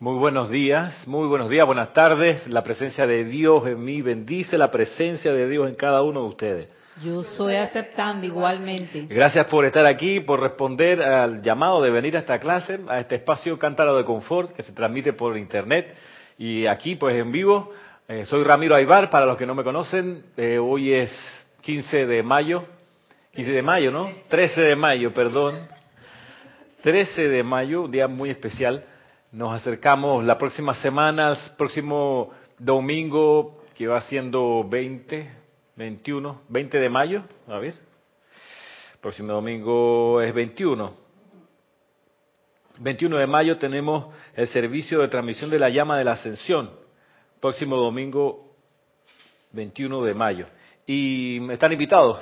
Muy buenos días, muy buenos días, buenas tardes. La presencia de Dios en mí bendice la presencia de Dios en cada uno de ustedes. Yo soy aceptando igualmente. Gracias por estar aquí, por responder al llamado de venir a esta clase, a este espacio Cántaro de Confort que se transmite por internet y aquí pues en vivo. Eh, soy Ramiro Aybar, para los que no me conocen, eh, hoy es 15 de mayo, 15 de mayo, ¿no? 13 de mayo, perdón. 13 de mayo, un día muy especial. Nos acercamos la próxima semana, el próximo domingo, que va siendo 20, 21, 20 de mayo, a ver. Próximo domingo es 21. 21 de mayo tenemos el servicio de transmisión de la llama de la ascensión. Próximo domingo 21 de mayo. Y están invitados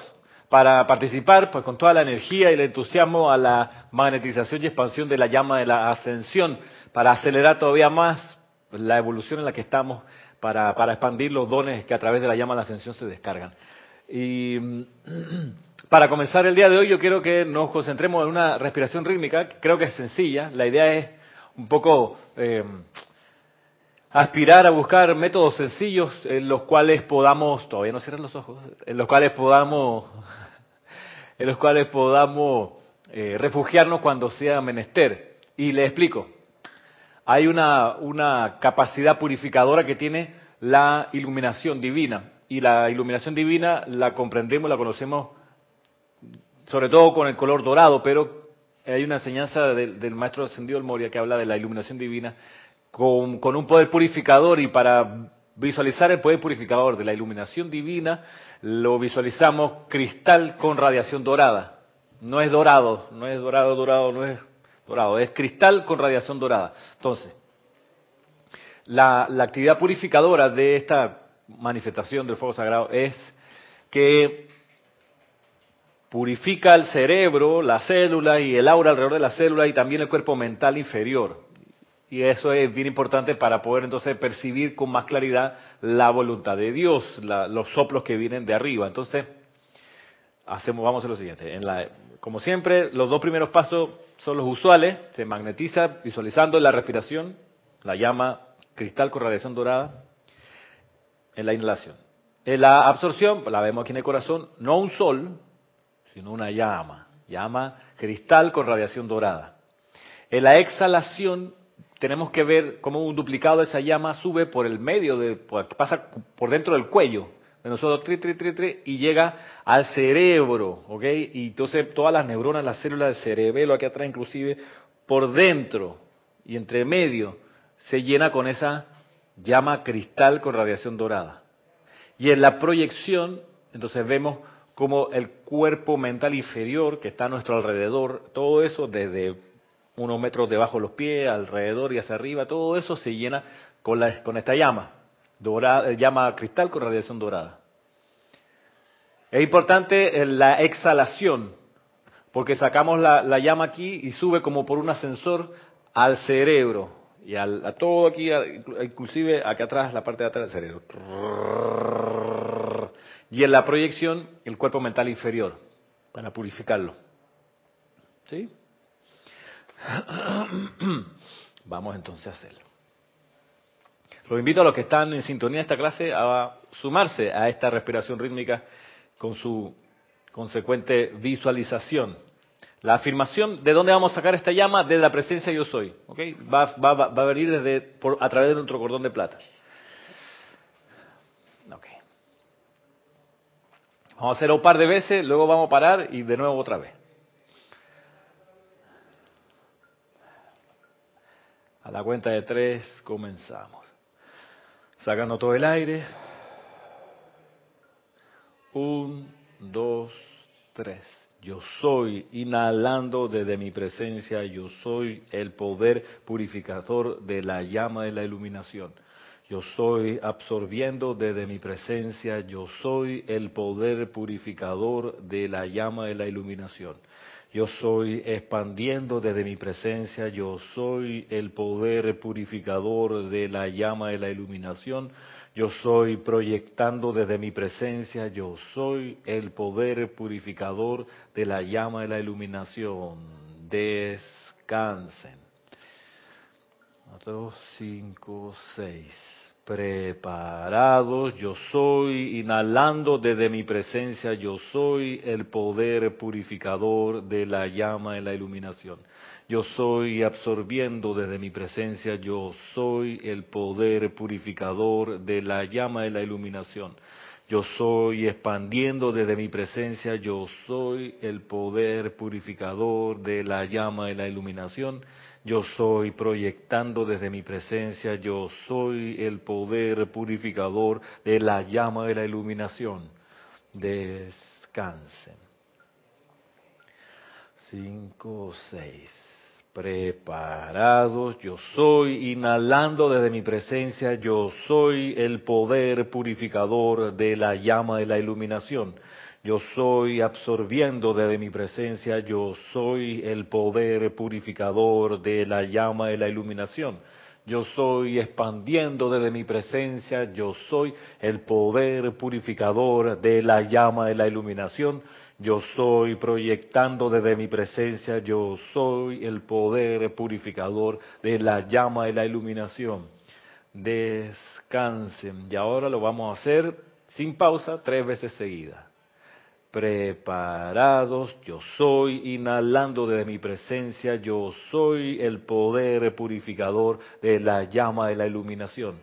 para participar pues con toda la energía y el entusiasmo a la magnetización y expansión de la llama de la ascensión para acelerar todavía más la evolución en la que estamos, para, para expandir los dones que a través de la llama de la ascensión se descargan. Y para comenzar el día de hoy yo quiero que nos concentremos en una respiración rítmica, creo que es sencilla, la idea es un poco eh, aspirar a buscar métodos sencillos en los cuales podamos, todavía no cierran los ojos, en los cuales podamos, en los cuales podamos eh, refugiarnos cuando sea menester. Y le explico hay una, una capacidad purificadora que tiene la iluminación divina. Y la iluminación divina la comprendemos, la conocemos sobre todo con el color dorado, pero hay una enseñanza del, maestro ascendido del Moria que habla de la iluminación divina con, con, un poder purificador y para visualizar el poder purificador de la iluminación divina lo visualizamos cristal con radiación dorada. No es dorado, no es dorado, dorado, no es dorado, es cristal con radiación dorada. Entonces, la, actividad purificadora de esta manifestación del fuego sagrado es que purifica el cerebro, la célula y el aura alrededor de la célula y también el cuerpo mental inferior. Y eso es bien importante para poder entonces percibir con más claridad la voluntad de Dios, la, los soplos que vienen de arriba. Entonces, hacemos, vamos a lo siguiente. En la, como siempre, los dos primeros pasos son los usuales. Se magnetiza visualizando la respiración, la llama cristal con radiación dorada, en la inhalación. En la absorción, la vemos aquí en el corazón, no un sol, sino una llama, llama cristal con radiación dorada. En la exhalación tenemos que ver cómo un duplicado de esa llama sube por el medio, de, pasa por dentro del cuello de nosotros, tri, tri, tri, tri, y llega al cerebro, ¿ok? Y entonces todas las neuronas, las células del cerebelo, aquí atrás inclusive, por dentro y entre medio, se llena con esa llama cristal con radiación dorada. Y en la proyección, entonces vemos como el cuerpo mental inferior que está a nuestro alrededor, todo eso desde unos metros debajo de los pies, alrededor y hacia arriba, todo eso se llena con, la, con esta llama, dorada, llama cristal con radiación dorada. Es importante la exhalación, porque sacamos la, la llama aquí y sube como por un ascensor al cerebro y a todo aquí, inclusive acá atrás, la parte de atrás del cerebro. Y en la proyección, el cuerpo mental inferior, para purificarlo. ¿Sí? Vamos entonces a hacerlo. Los invito a los que están en sintonía de esta clase a sumarse a esta respiración rítmica con su consecuente visualización. La afirmación de dónde vamos a sacar esta llama, de la presencia yo soy. ¿okay? Va, a venir desde, a través de nuestro cordón de plata. Okay. Vamos a hacerlo un par de veces, luego vamos a parar y de nuevo otra vez. A la cuenta de tres comenzamos. Sacando todo el aire. Un, dos, tres. Yo soy inhalando desde mi presencia, yo soy el poder purificador de la llama de la iluminación. Yo soy absorbiendo desde mi presencia, yo soy el poder purificador de la llama de la iluminación. Yo soy expandiendo desde mi presencia, yo soy el poder purificador de la llama de la iluminación. Yo soy proyectando desde mi presencia, yo soy el poder purificador de la llama de la iluminación. Descansen. 4, 5, 6 preparados, yo soy, inhalando desde mi presencia, yo soy el poder purificador de la llama de la iluminación. Yo soy absorbiendo desde mi presencia, yo soy el poder purificador de la llama de la iluminación. Yo soy expandiendo desde mi presencia, yo soy el poder purificador de la llama de la iluminación. Yo soy proyectando desde mi presencia, yo soy el poder purificador de la llama de la iluminación. Descansen. Cinco, seis. Preparados, yo soy inhalando desde mi presencia, yo soy el poder purificador de la llama de la iluminación. Yo soy absorbiendo desde mi presencia, yo soy el poder purificador de la llama de la iluminación. Yo soy expandiendo desde mi presencia, yo soy el poder purificador de la llama de la iluminación. Yo soy proyectando desde mi presencia, yo soy el poder purificador de la llama de la iluminación. Descansen. Y ahora lo vamos a hacer sin pausa tres veces seguidas preparados, yo soy, inhalando desde mi presencia, yo soy el poder purificador de la llama de la iluminación.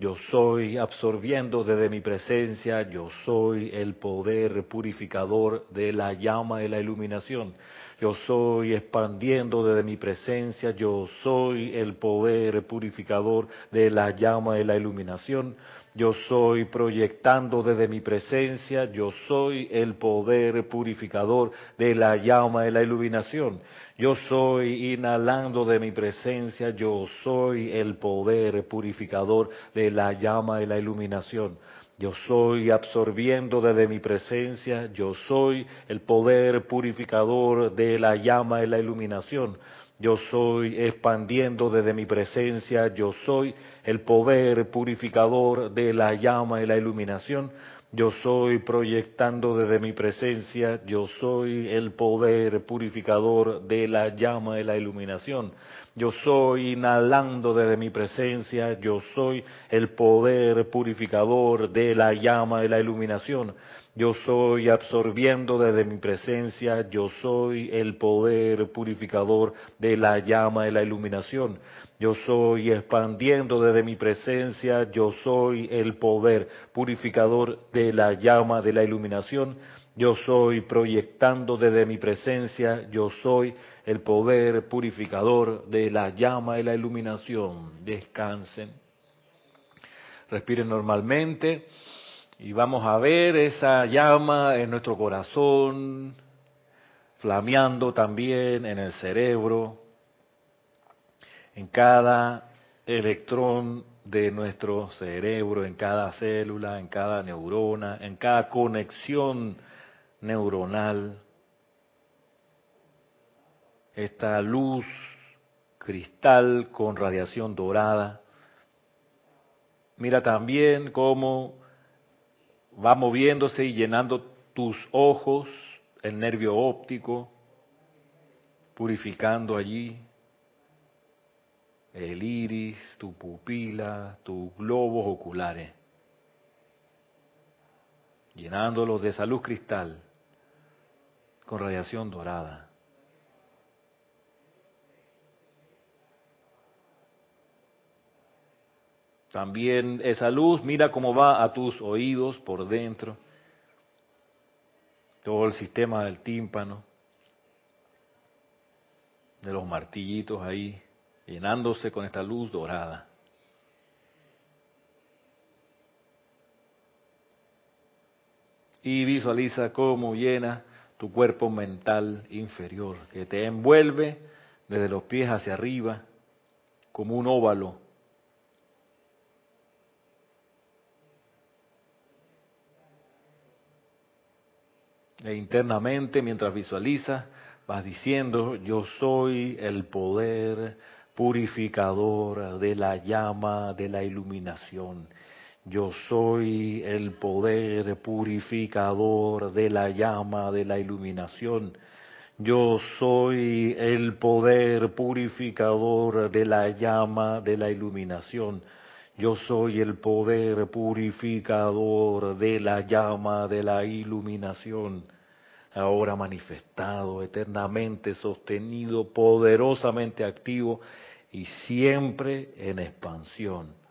Yo soy absorbiendo desde mi presencia, yo soy el poder purificador de la llama de la iluminación. Yo soy expandiendo desde mi presencia, yo soy el poder purificador de la llama de la iluminación. Yo soy proyectando desde mi presencia, yo soy el poder purificador de la llama de la iluminación. Yo soy inhalando de mi presencia, yo soy el poder purificador de la llama de la iluminación. Yo soy absorbiendo desde mi presencia, yo soy el poder purificador de la llama de la iluminación. Yo soy expandiendo desde mi presencia, yo soy el poder purificador de la llama y la iluminación. Yo soy proyectando desde mi presencia, yo soy el poder purificador de la llama de la iluminación. Yo soy inhalando desde mi presencia, yo soy el poder purificador de la llama de la iluminación. Yo soy absorbiendo desde mi presencia, yo soy el poder purificador de la llama de la iluminación. Yo soy expandiendo desde mi presencia, yo soy el poder purificador de la llama de la iluminación. Yo soy proyectando desde mi presencia, yo soy el poder purificador de la llama de la iluminación. Descansen. Respiren normalmente. Y vamos a ver esa llama en nuestro corazón, flameando también en el cerebro, en cada electrón de nuestro cerebro, en cada célula, en cada neurona, en cada conexión neuronal. Esta luz cristal con radiación dorada. Mira también cómo va moviéndose y llenando tus ojos, el nervio óptico, purificando allí el iris, tu pupila, tus globos oculares, llenándolos de esa luz cristal con radiación dorada. También esa luz, mira cómo va a tus oídos por dentro, todo el sistema del tímpano, de los martillitos ahí, llenándose con esta luz dorada. Y visualiza cómo llena tu cuerpo mental inferior, que te envuelve desde los pies hacia arriba como un óvalo E internamente, mientras visualizas, vas diciendo, yo soy el poder purificador de la llama de la iluminación. Yo soy el poder purificador de la llama de la iluminación. Yo soy el poder purificador de la llama de la iluminación. Yo soy el poder purificador de la llama de la iluminación, ahora manifestado, eternamente sostenido, poderosamente activo y siempre en expansión.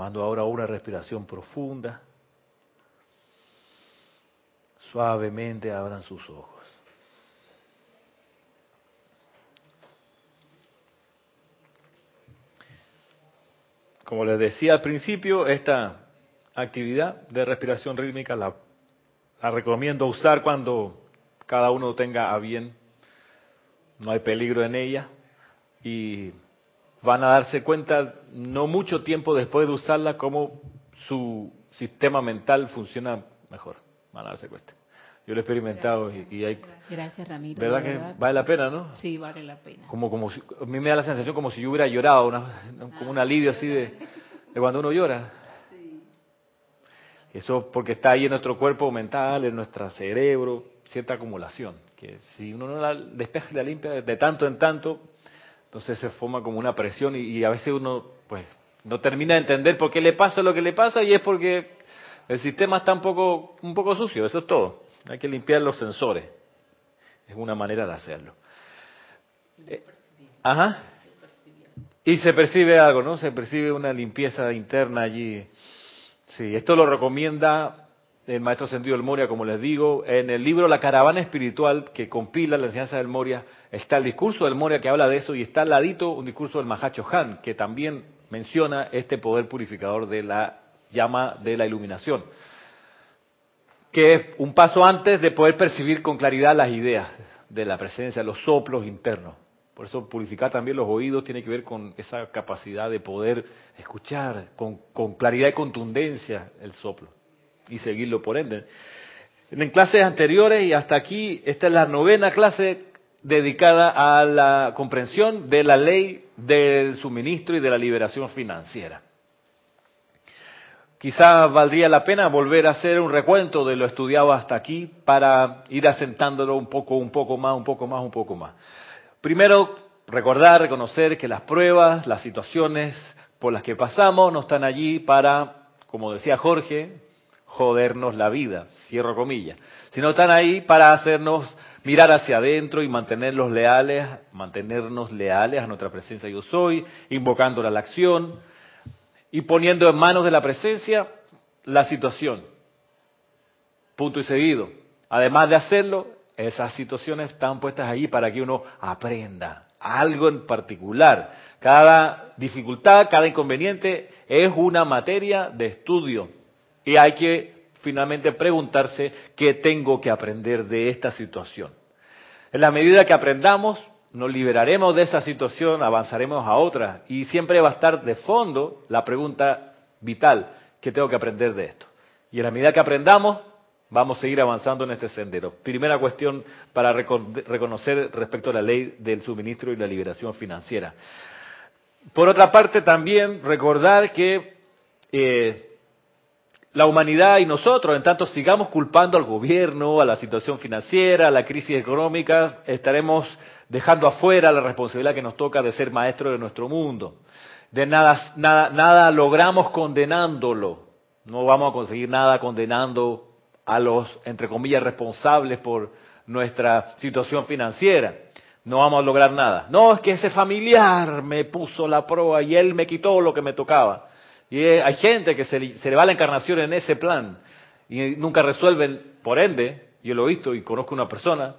Tomando ahora una respiración profunda. Suavemente abran sus ojos. Como les decía al principio, esta actividad de respiración rítmica la, la recomiendo usar cuando cada uno tenga a bien. No hay peligro en ella. Y van a darse cuenta no mucho tiempo después de usarla cómo su sistema mental funciona mejor. Van a darse cuenta. Yo lo he experimentado y, hay... Gracias, Ramiro. ¿Verdad, que vale la pena, no? Sí, vale la pena. Como, como a mí me da la sensación como si yo hubiera llorado, una, como un alivio así de, de cuando uno llora. Sí. Eso porque está ahí en nuestro cuerpo mental, en nuestro cerebro, cierta acumulación. Que si uno no la despeja y la limpia de tanto en tanto, entonces se forma como una presión y, a veces uno pues no termina de entender por qué le pasa lo que le pasa y es porque el sistema está un poco, un poco sucio, eso es todo. Hay que limpiar los sensores. Es una manera de hacerlo. Eh, ajá. Y se percibe algo, ¿no? Se percibe una limpieza interna allí. Sí, esto lo recomienda el maestro Sentido del Moria, como les digo. En el libro La Caravana Espiritual, que compila la enseñanza del Moria, está el discurso del Moria que habla de eso y está al ladito un discurso del Mahacho Han, que también menciona este poder purificador de la llama de la iluminación, que es un paso antes de poder percibir con claridad las ideas de la presencia, los soplos internos. Por eso purificar también los oídos tiene que ver con esa capacidad de poder escuchar con, con claridad y contundencia el soplo y seguirlo por ende. En clases anteriores y hasta aquí, esta es la novena clase dedicada a la comprensión de la ley del suministro y de la liberación financiera. Quizás valdría la pena volver a hacer un recuento de lo estudiado hasta aquí para ir asentándolo un poco, un poco más, un poco más, un poco más. Primero, recordar, reconocer que las pruebas, las situaciones por las que pasamos no están allí para, como decía Jorge, jodernos la vida, cierro comillas, sino están ahí para hacernos mirar hacia adentro y mantenerlos leales, mantenernos leales a nuestra presencia yo soy, invocándola a la acción y poniendo en manos de la presencia la situación. Punto y seguido. Además de hacerlo, esas situaciones están puestas ahí para que uno aprenda algo en particular. Cada dificultad, cada inconveniente es una materia de estudio y hay que finalmente preguntarse qué tengo que aprender de esta situación. En la medida que aprendamos, nos liberaremos de esa situación, avanzaremos a otra y siempre va a estar de fondo la pregunta vital, ¿qué tengo que aprender de esto? Y en la medida que aprendamos, vamos a seguir avanzando en este sendero. Primera cuestión para reconocer respecto a la ley del suministro y la liberación financiera. Por otra parte, también recordar que eh, la humanidad y nosotros, en tanto sigamos culpando al gobierno, a la situación financiera, a la crisis económica, estaremos dejando afuera la responsabilidad que nos toca de ser maestros de nuestro mundo. De nada, nada, nada logramos condenándolo. No vamos a conseguir nada condenando a los, entre comillas, responsables por nuestra situación financiera. No vamos a lograr nada. No, es que ese familiar me puso la proa y él me quitó lo que me tocaba. Y hay gente que se le, va la encarnación en ese plan y nunca resuelven, por ende, yo lo he visto y conozco una persona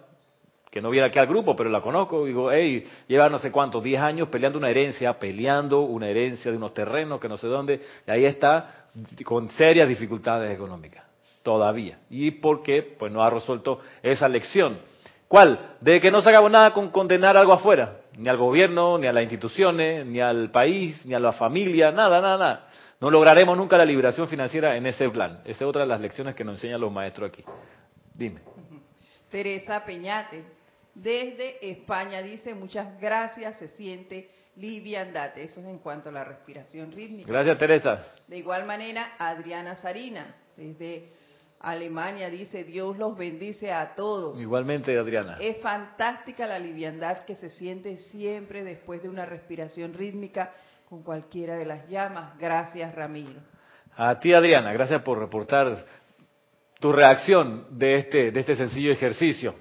que no viene aquí al grupo, pero la conozco, y digo, hey, lleva no sé cuántos, 10 años peleando una herencia, peleando una herencia de unos terrenos que no sé dónde, y ahí está con serias dificultades económicas, todavía. ¿Y por qué? Pues no ha resuelto esa lección. ¿Cuál? De que no se haga nada con condenar algo afuera, ni al gobierno, ni a las instituciones, ni al país, ni a la familia, nada, nada, nada No lograremos nunca la liberación financiera en ese plan. Esa es otra de las lecciones que nos enseñan los maestros aquí. Dime. Teresa Peñate, desde España, dice, muchas gracias, se siente liviandad. Eso es en cuanto a la respiración rítmica. Gracias, Teresa. De igual manera, Adriana Sarina, desde Alemania, dice, Dios los bendice a todos. Igualmente, Adriana. Es fantástica la liviandad que se siente siempre después de una respiración rítmica con cualquiera de las llamas. Gracias, Ramiro. A ti, Adriana, gracias por reportar tu reacción de este, de este sencillo ejercicio.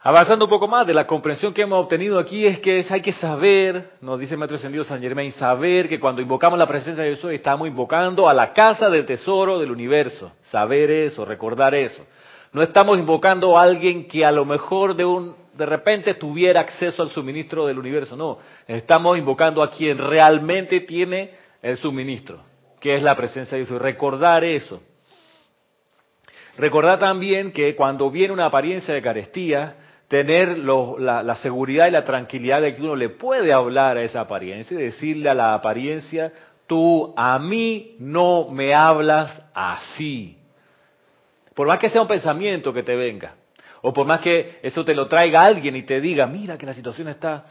Avanzando un poco más de la comprensión que hemos obtenido aquí es que hay que saber, nos dice el Maestro Ascendido San Germain, saber que cuando invocamos la presencia de Dios estamos invocando a la casa del tesoro del universo. Saber eso, recordar eso. No estamos invocando a alguien que a lo mejor de un de repente tuviera acceso al suministro del universo, no, estamos invocando a quien realmente tiene el suministro, que es la presencia de Dios. Recordar eso. Recordar también que cuando viene una apariencia de carestía, tener la, seguridad y la tranquilidad de que uno le puede hablar a esa apariencia y decirle a la apariencia, tú a mí no me hablas así. Por más que sea un pensamiento que te venga, o por más que eso te lo traiga alguien y te diga, mira que la situación está...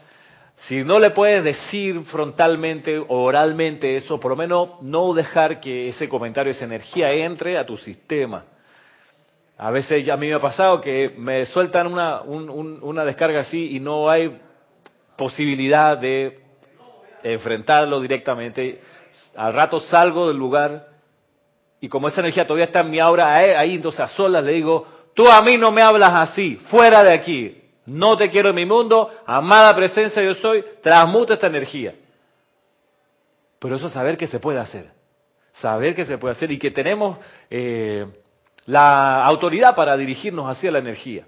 Si no le puedes decir frontalmente o oralmente eso, por lo menos no dejar que ese comentario, esa energía entre a tu sistema a veces a mí me ha pasado que me sueltan una, una descarga así y no hay posibilidad de enfrentarlo directamente. Al rato salgo del lugar y como esa energía todavía está en mi aura, ahí entonces a solas le digo, tú a mí no me hablas así, fuera de aquí, no te quiero en mi mundo, amada presencia yo soy, transmuta esta energía. Pero eso es saber que se puede hacer, saber que se puede hacer y que tenemos... Eh, la autoridad para dirigirnos hacia la energía.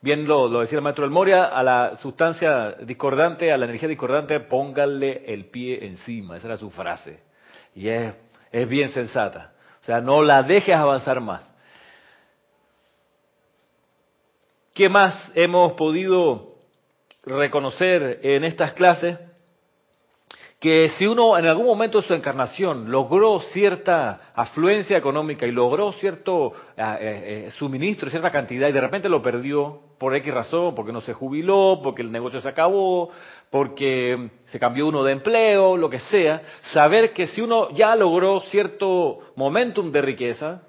Bien lo, decía el maestro El Moria, a la sustancia discordante, a la energía discordante, póngale el pie encima. Esa era su frase. Y es, es bien sensata. O sea, no la dejes avanzar más. ¿Qué más hemos podido reconocer en estas clases? que si uno en algún momento de su encarnación logró cierta afluencia económica y logró cierto eh, eh, suministro, cierta cantidad, y de repente lo perdió por X razón, porque no se jubiló, porque el negocio se acabó, porque se cambió uno de empleo, lo que sea, saber que si uno ya logró cierto momentum de riqueza,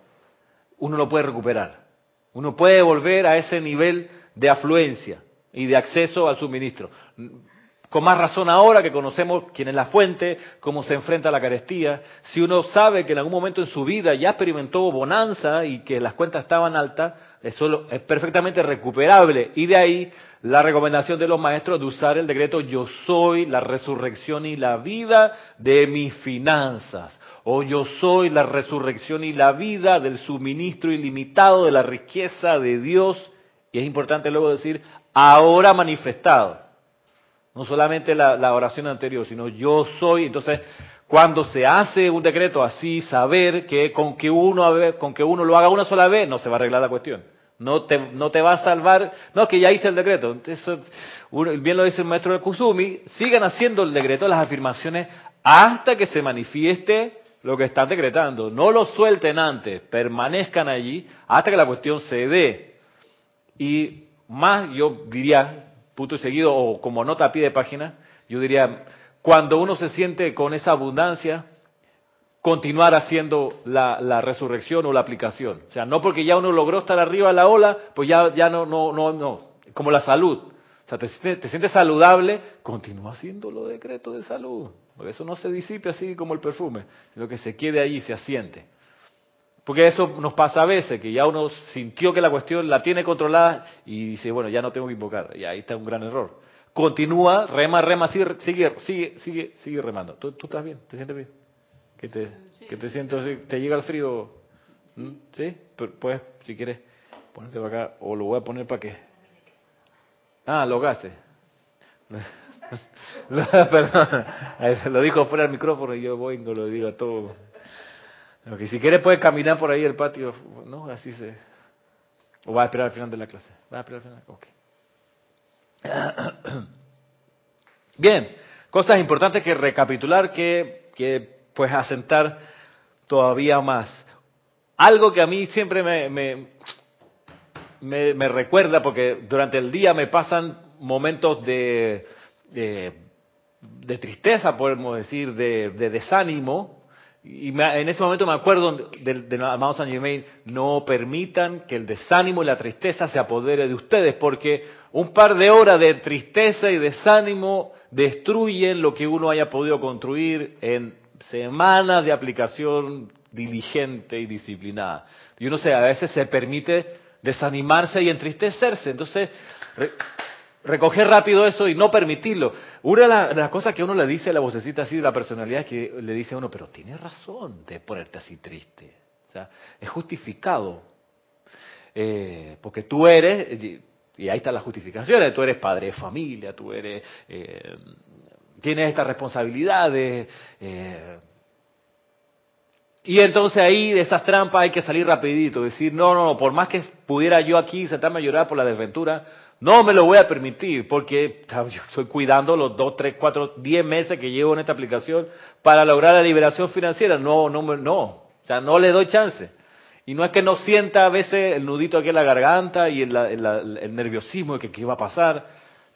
uno lo puede recuperar. Uno puede volver a ese nivel de afluencia y de acceso al suministro. Con más razón ahora que conocemos quién es la fuente, cómo se enfrenta a la carestía. Si uno sabe que en algún momento en su vida ya experimentó bonanza y que las cuentas estaban altas, eso es perfectamente recuperable. Y de ahí la recomendación de los maestros de usar el decreto yo soy la resurrección y la vida de mis finanzas. O yo soy la resurrección y la vida del suministro ilimitado de la riqueza de Dios. Y es importante luego decir, ahora manifestado. No solamente la, oración anterior, sino yo soy. Entonces, cuando se hace un decreto así, saber que con que uno, con que uno lo haga una sola vez, no se va a arreglar la cuestión. No te, no te va a salvar. No, que ya hice el decreto. Entonces, bien lo dice el maestro de Kusumi, sigan haciendo el decreto, las afirmaciones, hasta que se manifieste lo que están decretando. No lo suelten antes, permanezcan allí hasta que la cuestión se dé. Y más, yo diría, punto y seguido, o como nota a pie de página, yo diría, cuando uno se siente con esa abundancia, continuar haciendo la, resurrección o la aplicación. O sea, no porque ya uno logró estar arriba de la ola, pues ya, ya no, no, no, no. Como la salud. O sea, te, te sientes saludable, continúa haciendo los decretos de salud. Porque eso no se disipe así como el perfume, sino que se quede ahí, se asiente. Porque eso nos pasa a veces, que ya uno sintió que la cuestión la tiene controlada y dice, bueno, ya no tengo que invocar. Y ahí está un gran error. Continúa, rema, rema, sigue, sigue, sigue, sigue, sigue remando. ¿Tú, estás bien? ¿Te sientes bien? ¿Que te, que te siento, te llega el frío? ¿Mm? ¿Sí? Pues, si quieres, ponerte para acá, o lo voy a poner para que... Ah, los gases. Perdón, lo dijo fuera del micrófono y yo voy y lo digo a todo. Okay, si quiere puede caminar por ahí el patio, ¿no? Así se... O va a esperar al final de la clase. Va a esperar al final. Ok. Bien, cosas importantes que recapitular que que pues asentar todavía más. Algo que a mí siempre me, me, me, recuerda, porque durante el día me pasan momentos de, de, tristeza, podemos decir, de, desánimo, y en ese momento me acuerdo del de, amado San Germain, no permitan que el desánimo y la tristeza se apodere de ustedes, porque un par de horas de tristeza y desánimo destruyen lo que uno haya podido construir en semanas de aplicación diligente y disciplinada. Y uno se, a veces se permite desanimarse y entristecerse. Entonces, recoger rápido eso y no permitirlo. Una de las cosas que uno le dice a la vocecita así la personalidad que le dice a uno, pero tienes razón de ponerte así triste. O sea, es justificado. Eh, porque tú eres, y ahí está la justificación, tú eres padre de familia, tú eres, eh, tienes estas responsabilidades. Eh, y entonces ahí de esas trampas hay que salir rapidito, decir, no, no, no, por más que pudiera yo aquí sentarme a llorar por la desventura, no me lo voy a permitir porque yo estoy cuidando los dos, tres, cuatro, diez meses que llevo en esta aplicación para lograr la liberación financiera. No, no, no. O sea, no le doy chance. Y no es que no sienta a veces el nudito aquí en la garganta y el, nerviosismo de que qué iba a pasar.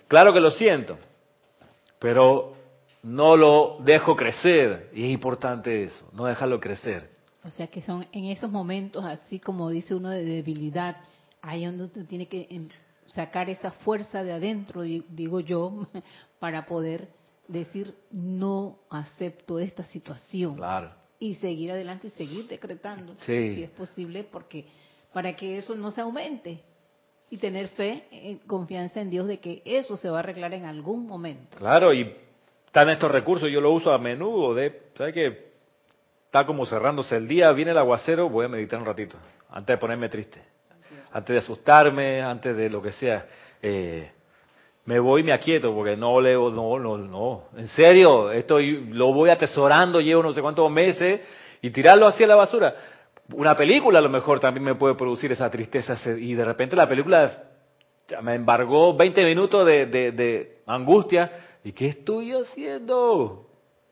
Claro que lo siento. Pero no lo dejo crecer. Y es importante eso, no dejarlo crecer. O sea que son en esos momentos, así como dice uno de debilidad, ahí donde uno tiene que em, sacar esa fuerza de adentro, digo yo, para poder decir no acepto esta situación. Y seguir adelante y seguir decretando, si es posible, porque para que eso no se aumente y tener fe, eh, confianza en Dios de que eso se va a arreglar en algún momento. Claro, y están estos recursos, yo lo uso a menudo, de, ¿sabes qué? Está como cerrándose el día, viene el aguacero, voy a meditar un ratito, antes de ponerme triste antes de asustarme, antes de lo que sea. Eh, me voy y me aquieto porque no leo, no, no, no. En serio, esto lo voy atesorando, llevo no sé cuántos meses y tirarlo hacia la basura. Una película a lo mejor también me puede producir esa tristeza y de repente la película me embargó 20 minutos de, angustia. ¿Y qué estoy haciendo?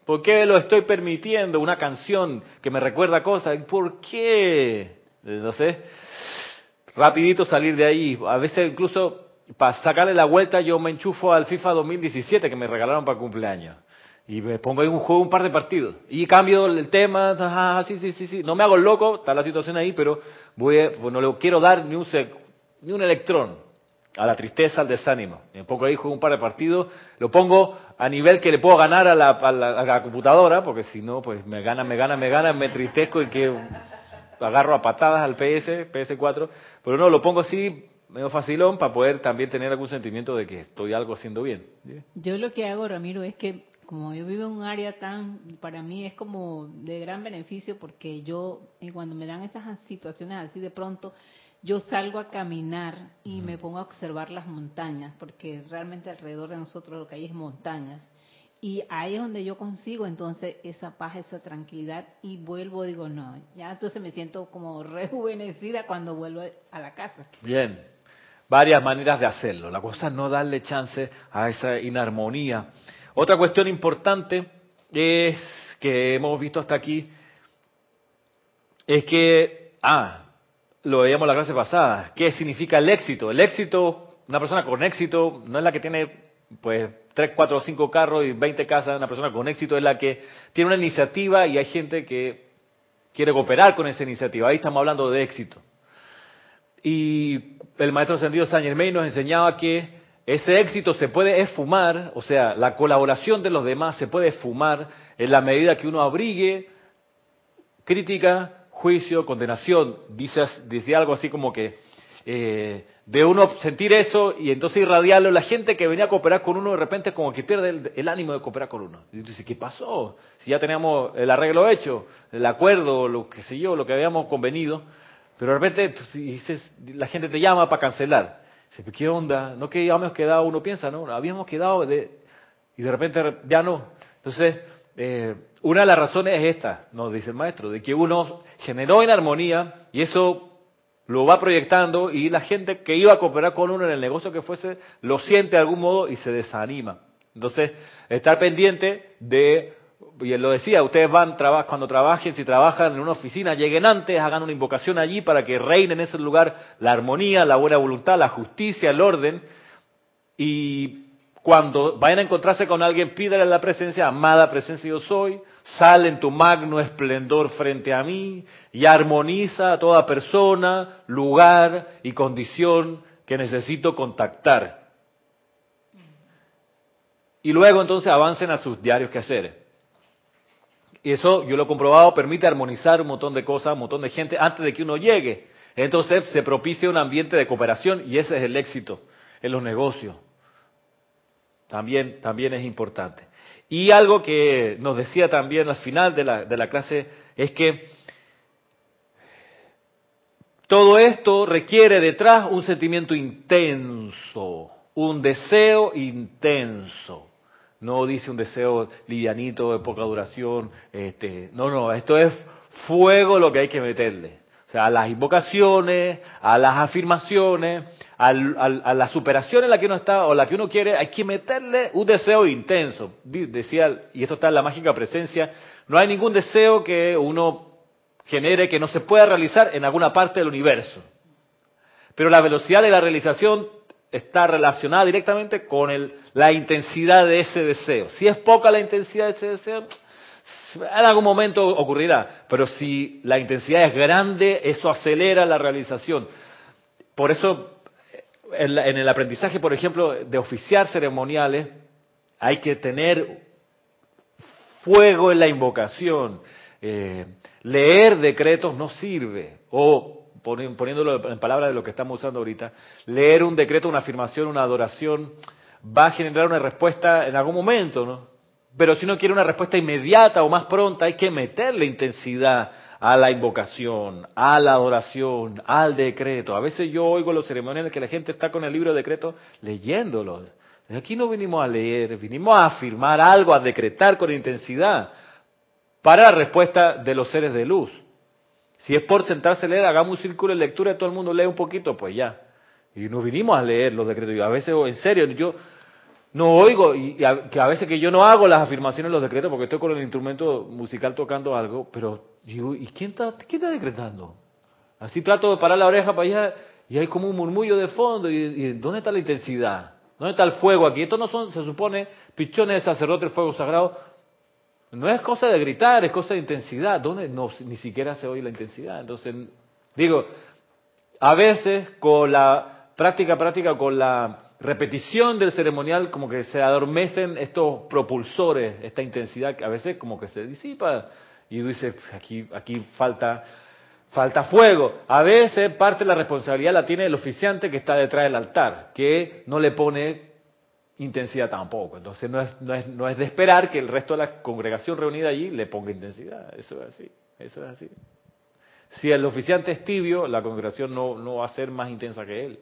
¿Por qué lo estoy permitiendo? Una canción que me recuerda cosas. ¿Por qué? No sé rapidito salir de ahí. A veces incluso para sacarle la vuelta yo me enchufo al FIFA 2017 que me regalaron para cumpleaños. Y me pongo en un juego un par de partidos. Y cambio el tema, sí, sí, sí, sí. No me hago loco, está la situación ahí, pero voy pues no le quiero dar ni un, ni un electrón a la tristeza, al desánimo. Me pongo ahí, juego un par de partidos, lo pongo a nivel que le puedo ganar a la, a la, computadora, porque si no, pues me gana, me gana, me gana, me tristezco y que agarro a patadas al PS, PS4, pero no, lo pongo así medio facilón para poder también tener algún sentimiento de que estoy algo haciendo bien. Yo lo que hago, Ramiro, es que como yo vivo en un área tan, para mí es como de gran beneficio porque yo, cuando me dan estas situaciones así de pronto, yo salgo a caminar y me pongo a observar las montañas, porque realmente alrededor de nosotros lo que hay es montañas. Y ahí es donde yo consigo entonces esa paz, esa tranquilidad y vuelvo, digo, no, ya entonces me siento como rejuvenecida cuando vuelvo a la casa. Bien, varias maneras de hacerlo. La cosa es no darle chance a esa inarmonía. Otra cuestión importante es que hemos visto hasta aquí, es que, ah, lo veíamos la clase pasada, ¿qué significa el éxito? El éxito, una persona con éxito no es la que tiene, pues, tres, cuatro cinco carros y 20 casas, una persona con éxito es la que tiene una iniciativa y hay gente que quiere cooperar con esa iniciativa. Ahí estamos hablando de éxito. Y el maestro ascendido San Germain nos enseñaba que ese éxito se puede esfumar, o sea, la colaboración de los demás se puede esfumar en la medida que uno abrigue crítica, juicio, condenación. Dice, dice algo así como que eh, de uno sentir eso y entonces irradiarlo. La gente que venía a cooperar con uno de repente como que pierde el, ánimo de cooperar con uno. Y dice, ¿qué pasó? Si ya teníamos el arreglo hecho, el acuerdo, lo que sé yo, lo que habíamos convenido, pero de repente dices, la gente te llama para cancelar. Dice, ¿qué onda? No que habíamos quedado, uno piensa, ¿no? Habíamos quedado y de repente ya no. Entonces, eh, una de las razones es esta, nos dice el maestro, de que uno generó en armonía y eso lo va proyectando y la gente que iba a cooperar con uno en el negocio que fuese lo siente de algún modo y se desanima. Entonces, estar pendiente de y él lo decía, ustedes van cuando trabajen, si trabajan en una oficina, lleguen antes, hagan una invocación allí para que reine en ese lugar la armonía, la buena voluntad, la justicia, el orden. Y cuando vayan a encontrarse con alguien, pídale la presencia, amada presencia yo soy, sale en tu magno esplendor frente a mí y armoniza a toda persona, lugar y condición que necesito contactar. Y luego entonces avancen a sus diarios quehaceres. Y eso yo lo he comprobado, permite armonizar un montón de cosas, un montón de gente antes de que uno llegue. Entonces se propicia un ambiente de cooperación y ese es el éxito en los negocios. También, también es importante. Y algo que nos decía también al final de la, de la clase es que todo esto requiere detrás un sentimiento intenso, un deseo intenso. No dice un deseo livianito de poca duración. Este, no, no, esto es fuego lo que hay que meterle. O sea, a las invocaciones, a las afirmaciones, a la superación en la que uno está o la que uno quiere, hay que meterle un deseo intenso. Decía, y esto está en la mágica presencia, no hay ningún deseo que uno genere que no se pueda realizar en alguna parte del universo. Pero la velocidad de la realización está relacionada directamente con la intensidad de ese deseo. Si es poca la intensidad de ese deseo, en algún momento ocurrirá, pero si la intensidad es grande, eso acelera la realización. Por eso, en, el aprendizaje, por ejemplo, de oficiar ceremoniales, hay que tener fuego en la invocación. Eh, leer decretos no sirve, o poniéndolo en palabras de lo que estamos usando ahorita, leer un decreto, una afirmación, una adoración, va a generar una respuesta en algún momento, ¿no? Pero si uno quiere una respuesta inmediata o más pronta, hay que meterle intensidad a la invocación, a la adoración, al decreto. A veces yo oigo los ceremoniales que la gente está con el libro de decreto leyéndolo. Aquí no vinimos a leer, vinimos a afirmar algo, a decretar con intensidad para la respuesta de los seres de luz. Si es por sentarse a leer, hagamos un círculo de lectura y todo el mundo lee un poquito, pues ya. Y nos vinimos a leer los decretos. Y a veces, en serio, yo no oigo, y que a veces que yo no hago las afirmaciones los decretos porque estoy con el instrumento musical tocando algo, pero digo, ¿y quién está, quién está decretando? Así trato de parar la oreja para allá y hay como un murmullo de fondo. ¿Y, ¿dónde está la intensidad? ¿Dónde está el fuego aquí? Esto no son, se supone, pichones de sacerdote, el fuego sagrado. No es cosa de gritar, es cosa de intensidad. ¿Dónde? No, ni siquiera se oye la intensidad. Entonces, digo, a veces con la práctica, práctica, con la repetición del ceremonial, como que se adormecen estos propulsores, esta intensidad que a veces como que se disipa y dice, aquí, aquí falta, falta fuego. A veces parte de la responsabilidad la tiene el oficiante que está detrás del altar, que no le pone intensidad tampoco. Entonces no es, no es, no es de esperar que el resto de la congregación reunida allí le ponga intensidad. Eso es así, eso es así. Si el oficiante es tibio, la congregación no, no va a ser más intensa que él.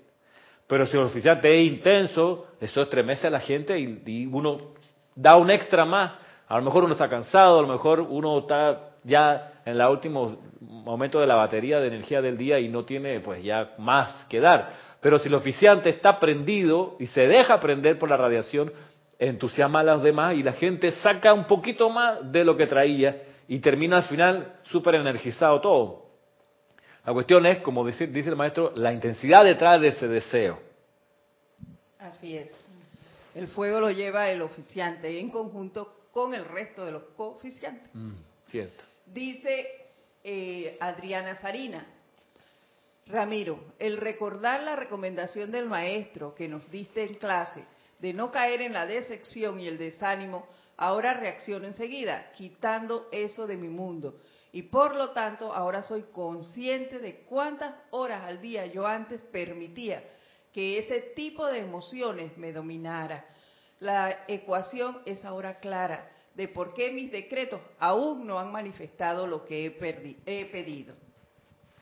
Pero si el oficiante es intenso, eso estremece a la gente y, uno da un extra más. A lo mejor uno está cansado, a lo mejor uno está ya en el último momento de la batería de energía del día y no tiene pues ya más que dar. Pero si el oficiante está prendido y se deja prender por la radiación, entusiasma a los demás y la gente saca un poquito más de lo que traía y termina al final súper energizado todo. La cuestión es, como dice, dice el maestro, la intensidad detrás de ese deseo. Así es. El fuego lo lleva el oficiante en conjunto con el resto de los cooficiantes. Mm, cierto. Dice eh, Adriana Sarina, Ramiro, el recordar la recomendación del maestro que nos diste en clase de no caer en la decepción y el desánimo, ahora reacciono enseguida, quitando eso de mi mundo. Y por lo tanto, ahora soy consciente de cuántas horas al día yo antes permitía que ese tipo de emociones me dominara. La ecuación es ahora clara de por qué mis decretos aún no han manifestado lo que he, pedido.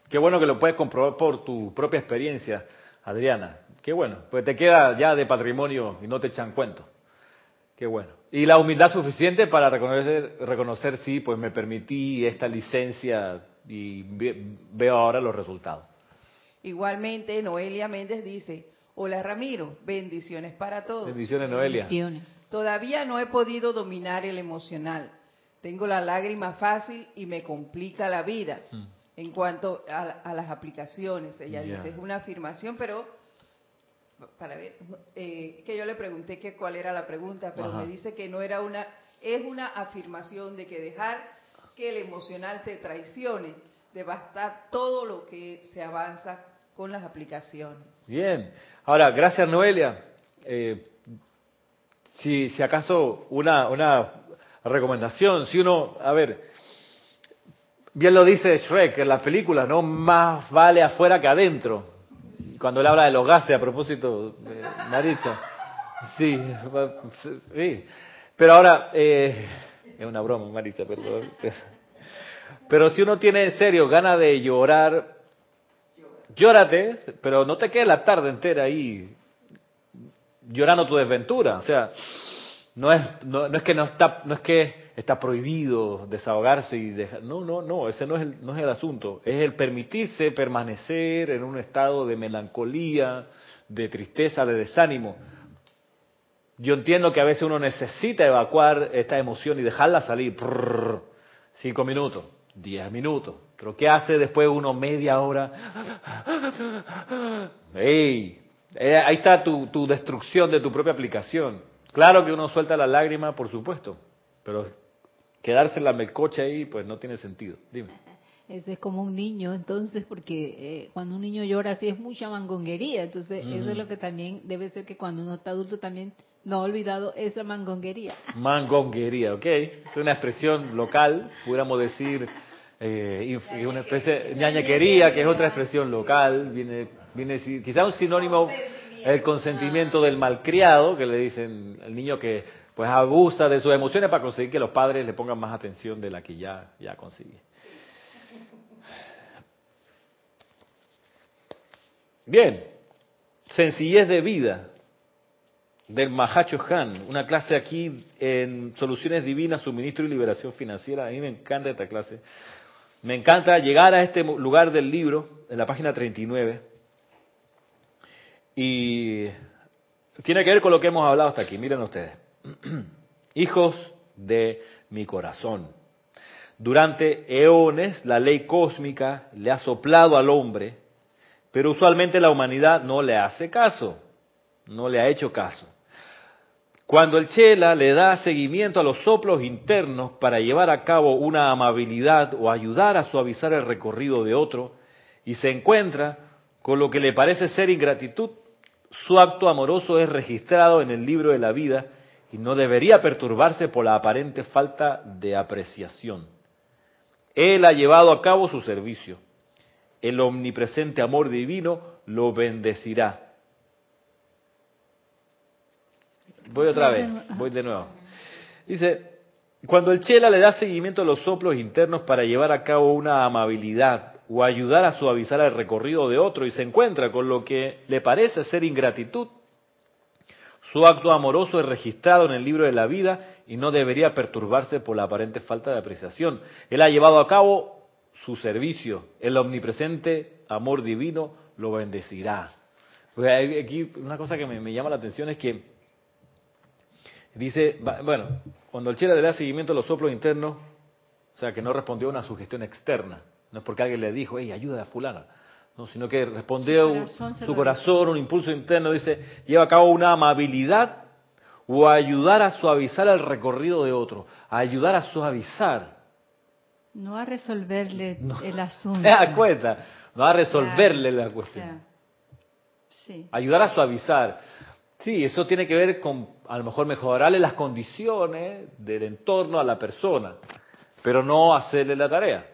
Qué bueno que lo puedes comprobar por tu propia experiencia, Adriana. Qué bueno, pues te queda ya de patrimonio y no te echan cuento. Qué bueno. Y la humildad suficiente para reconocer, reconocer sí, pues me permití esta licencia y veo ahora los resultados. Igualmente, Noelia Méndez dice, hola Ramiro, bendiciones para todos. Bendiciones, Noelia. Bendiciones. Todavía no he podido dominar el emocional tengo la lágrima fácil y me complica la vida. Mm. En cuanto a, a las aplicaciones, ella dice, es una afirmación, pero para ver, eh, que yo le pregunté que cuál era la pregunta, pero Ajá. me dice que no era una, es una afirmación de que dejar que el emocional te traicione, devastar todo lo que se avanza con las aplicaciones. Bien. Ahora, gracias Noelia. Eh, si, si acaso una, una recomendación, si uno, a ver, bien lo dice Shrek en la película, ¿no? Más vale afuera que adentro. Cuando él habla de los gases, a propósito, de. Sí, sí. Pero ahora, eh, es una broma, Maritza, perdón. Pero si uno tiene en serio ganas de llorar, llórate, pero no te quedes la tarde entera ahí llorando tu desventura. O sea, no es, no, no es que no está, no es que está prohibido desahogarse y dejar, no, no, no, ese no es el, no es el asunto. Es el permitirse permanecer en un estado de melancolía, de tristeza, de desánimo. Yo entiendo que a veces uno necesita evacuar esta emoción y dejarla salir. Cinco minutos, diez minutos. Pero ¿qué hace después uno media hora? ¡Ey! Eh, ahí está tu, tu destrucción de tu propia aplicación. Claro que uno suelta la lágrima, por supuesto, pero quedarse en la melcocha ahí, pues no tiene sentido. Dime. Ese es como un niño, entonces, porque eh, cuando un niño llora así es mucha mangonguería. Entonces, eso es lo que también debe ser que cuando uno está adulto también no ha olvidado esa mangonguería. Mangonguería, ¿ok? Es una expresión local, pudiéramos decir, eh, una especie de ñañequería, que es otra expresión local, viene, viene quizá un sinónimo, el consentimiento del malcriado, que le dicen al niño que pues abusa de sus emociones para conseguir que los padres le pongan más atención de la que ya, ya consigue. Bien, sencillez de vida del Mahacho Han, una clase aquí en Soluciones Divinas, Suministro y Liberación Financiera. A mí me encanta esta clase. Me encanta llegar a este lugar del libro, en la página 39, y tiene que ver con lo que hemos hablado hasta aquí. Miren ustedes. Hijos de mi corazón. Durante eones la ley cósmica le ha soplado al hombre, pero usualmente la humanidad no le hace caso, no le ha hecho caso. Cuando el Chela le da seguimiento a los soplos internos para llevar a cabo una amabilidad o ayudar a suavizar el recorrido de otro, y se encuentra con lo que le parece ser ingratitud, su acto amoroso es registrado en el libro de la vida y no debería perturbarse por la aparente falta de apreciación. Él ha llevado a cabo su servicio. El omnipresente amor divino lo bendecirá. Voy otra vez, voy de nuevo. Dice, cuando el Chela le da seguimiento a los soplos internos para llevar a cabo una amabilidad o ayudar a suavizar el recorrido de otro y se encuentra con lo que le parece ser ingratitud, su acto amoroso es registrado en el libro de la vida y no debería perturbarse por la aparente falta de apreciación. Él ha llevado a cabo su servicio. El omnipresente amor divino lo bendecirá. Aquí una cosa que me, llama la atención es que dice, bueno, cuando el Chela le da seguimiento a los soplos internos, o sea, que no respondió a una sugestión externa, no es porque alguien le dijo, hey, ayuda a fulana, no, sino que respondió Su corazón su corazón, un impulso interno, dice, lleva a cabo una amabilidad o ayudar a suavizar el recorrido de otro, a ayudar a suavizar. No a resolverle el asunto. No a resolverle la O cuestión. sea, sí. Ayudar a suavizar. Sí, eso tiene que ver con a lo mejor mejorarle las condiciones del entorno a la persona, pero no hacerle la tarea.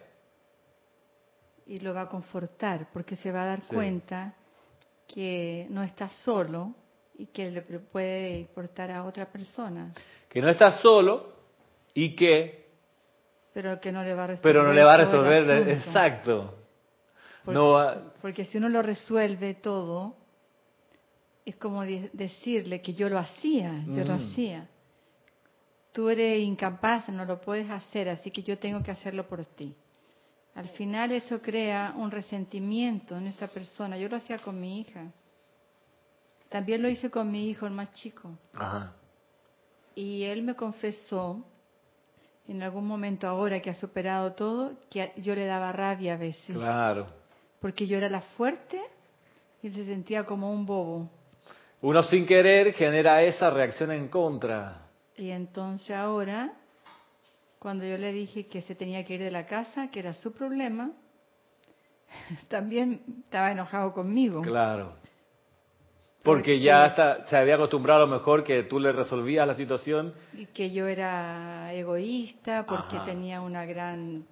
Y lo va a confortar porque se va a dar Sí. cuenta que no está solo y que le puede importar a otra persona, Que no está solo y que, pero que no le va a resolver. pero no le va a resolver, exacto. Porque, No va- porque si uno lo resuelve todo, es como de- decirle que yo lo hacía, yo lo Mm. hacía. Tú eres incapaz, no lo puedes hacer, así que yo tengo que hacerlo por ti. Al final eso crea un resentimiento en esa persona. Yo lo hacía con mi hija. También lo hice con mi hijo, el más chico. Ajá. Y él me confesó en algún momento ahora que ha superado todo, que yo le daba rabia a veces. Claro. Porque yo era la fuerte y él se sentía como un bobo. Uno sin querer genera esa reacción en contra. Y entonces ahora, cuando yo le dije que se tenía que ir de la casa, que era su problema, también estaba enojado conmigo. Claro. Porque ya se había acostumbrado a lo mejor que tú le resolvías la situación. Y que yo era egoísta porque tenía una gran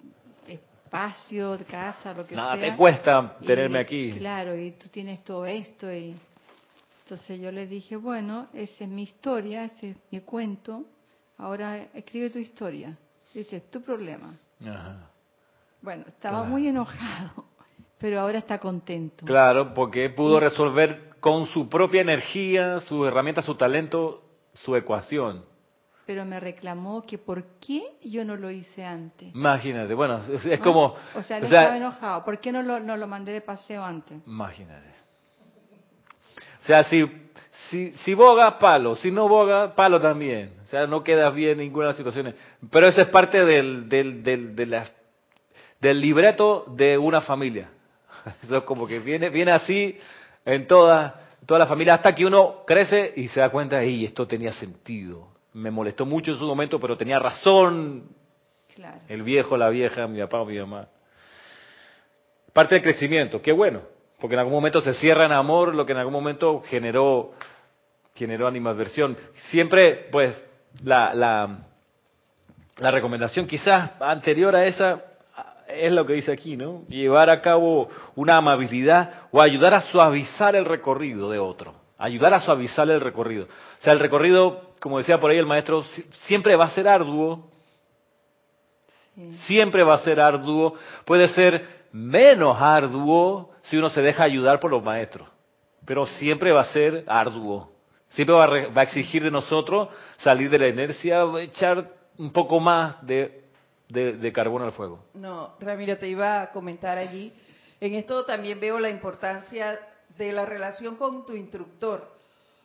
espacio, casa, lo que sea. Nada te cuesta tenerme aquí. Claro, y tú tienes todo esto. y Entonces yo le dije, bueno, esa es mi historia, ese es mi cuento. Ahora escribe tu historia. Dice, es tu problema. Ajá. Bueno, estaba muy enojado, pero ahora está contento. Claro, porque pudo resolver con su propia energía, su herramienta, su talento, su ecuación. Pero me reclamó que por qué yo no lo hice antes. Imagínate, bueno, es, como... O sea, él estaba enojado. ¿Por qué no lo, no lo mandé de paseo antes? Imagínate. O sea, si, si, si boga, palo. Si no boga, palo también. O sea, no quedas bien en ninguna de las situaciones. Pero eso es parte del, del, del, de del libreto de una familia. Eso es como que viene, viene así en toda, toda la familia, hasta que uno crece y se da cuenta, y esto tenía sentido. Me molestó mucho en su momento, pero tenía razón el viejo, la vieja, mi papá o mi mamá. Parte del crecimiento, qué bueno, porque en algún momento se cierra en amor lo que en algún momento generó, generó animadversión. Siempre, pues, la, la, la recomendación quizás anterior a esa es lo que dice aquí, ¿no? Llevar a cabo una amabilidad o ayudar a suavizar el recorrido de otro. Ayudar a suavizar el recorrido. O sea, el recorrido, como decía por ahí el maestro, siempre va a ser arduo. Siempre va a ser arduo. Puede ser menos arduo si uno se deja ayudar por los maestros. Pero siempre va a ser arduo. Siempre va a, exigir de nosotros salir de la inercia, echar un poco más de de, carbono al fuego. No, Ramiro, te iba a comentar allí. En esto también veo la importancia de la relación con tu instructor,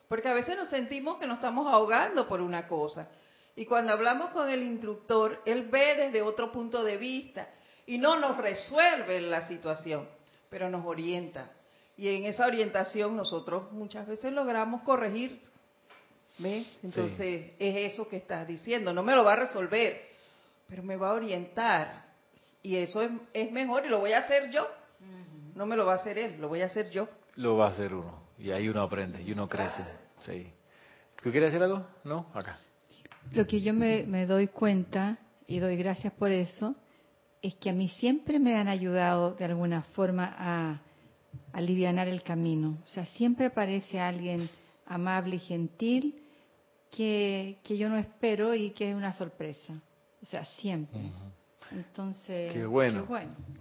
porque a veces nos sentimos que nos estamos ahogando por una cosa. Y cuando hablamos con el instructor, él ve desde otro punto de vista y no nos resuelve la situación, pero nos orienta. Y en esa orientación nosotros muchas veces logramos corregir. ¿Ves? Entonces es eso que estás diciendo. No me lo va a resolver, pero me va a orientar. Y eso es, mejor y lo voy a hacer yo. No me lo va a hacer él, lo voy a hacer yo. Lo va a hacer uno. Y ahí uno aprende y uno crece. Sí. ¿Tú quieres decir algo? No, acá. Lo que yo me, me doy cuenta, y doy gracias por eso, es que a mí siempre me han ayudado de alguna forma a aliviar el camino. O sea, siempre aparece alguien amable y gentil que, que yo no espero y que es una sorpresa. O sea, siempre. Entonces, qué bueno,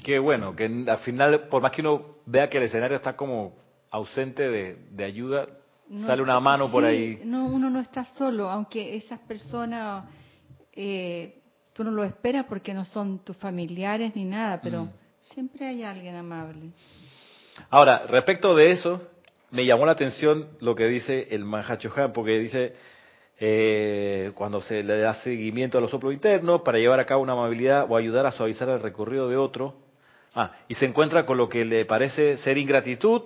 qué bueno. que al final, por más que uno vea que el escenario está como ausente de, ayuda, sale una mano por ahí. No, uno no está solo, aunque esas personas, eh, tú no lo esperas porque no son tus familiares ni nada, pero siempre hay alguien amable. Ahora, respecto de eso, me llamó la atención lo que dice el Mahachohan, porque dice, eh, cuando se le da seguimiento a los soplos internos para llevar a cabo una amabilidad o ayudar a suavizar el recorrido de otro. Ah, y se encuentra con lo que le parece ser ingratitud.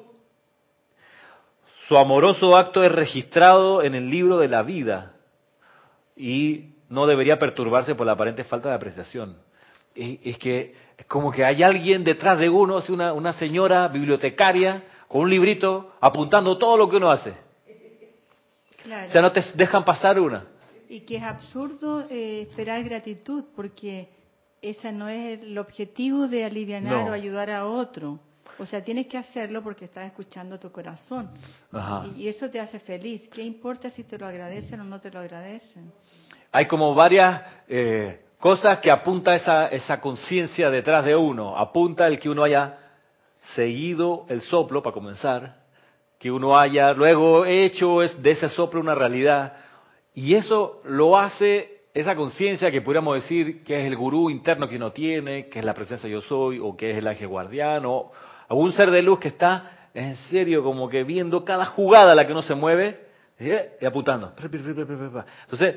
Su amoroso acto es registrado en el libro de la vida y no debería perturbarse por la aparente falta de apreciación. Es, que es como que hay alguien detrás de uno, una, una señora bibliotecaria con un librito apuntando todo lo que uno hace o sea, no te dejan pasar una. Y que es absurdo eh, esperar gratitud, porque ese no es el objetivo de aliviar o ayudar a otro. O sea, tienes que hacerlo porque estás escuchando tu corazón. Y, eso te hace feliz. ¿Qué importa si te lo agradecen o no te lo agradecen? Hay como varias eh, cosas que apunta esa, esa conciencia detrás de uno. Apunta el que uno haya seguido el soplo, para comenzar, que uno haya luego hecho de ese soplo una realidad. Y eso lo hace esa conciencia que pudiéramos decir que es el gurú interno que uno tiene, que es la presencia yo soy, o que es el ángel guardiano, o un ser de luz que está en serio como que viendo cada jugada a la que uno se mueve y apuntando. Entonces,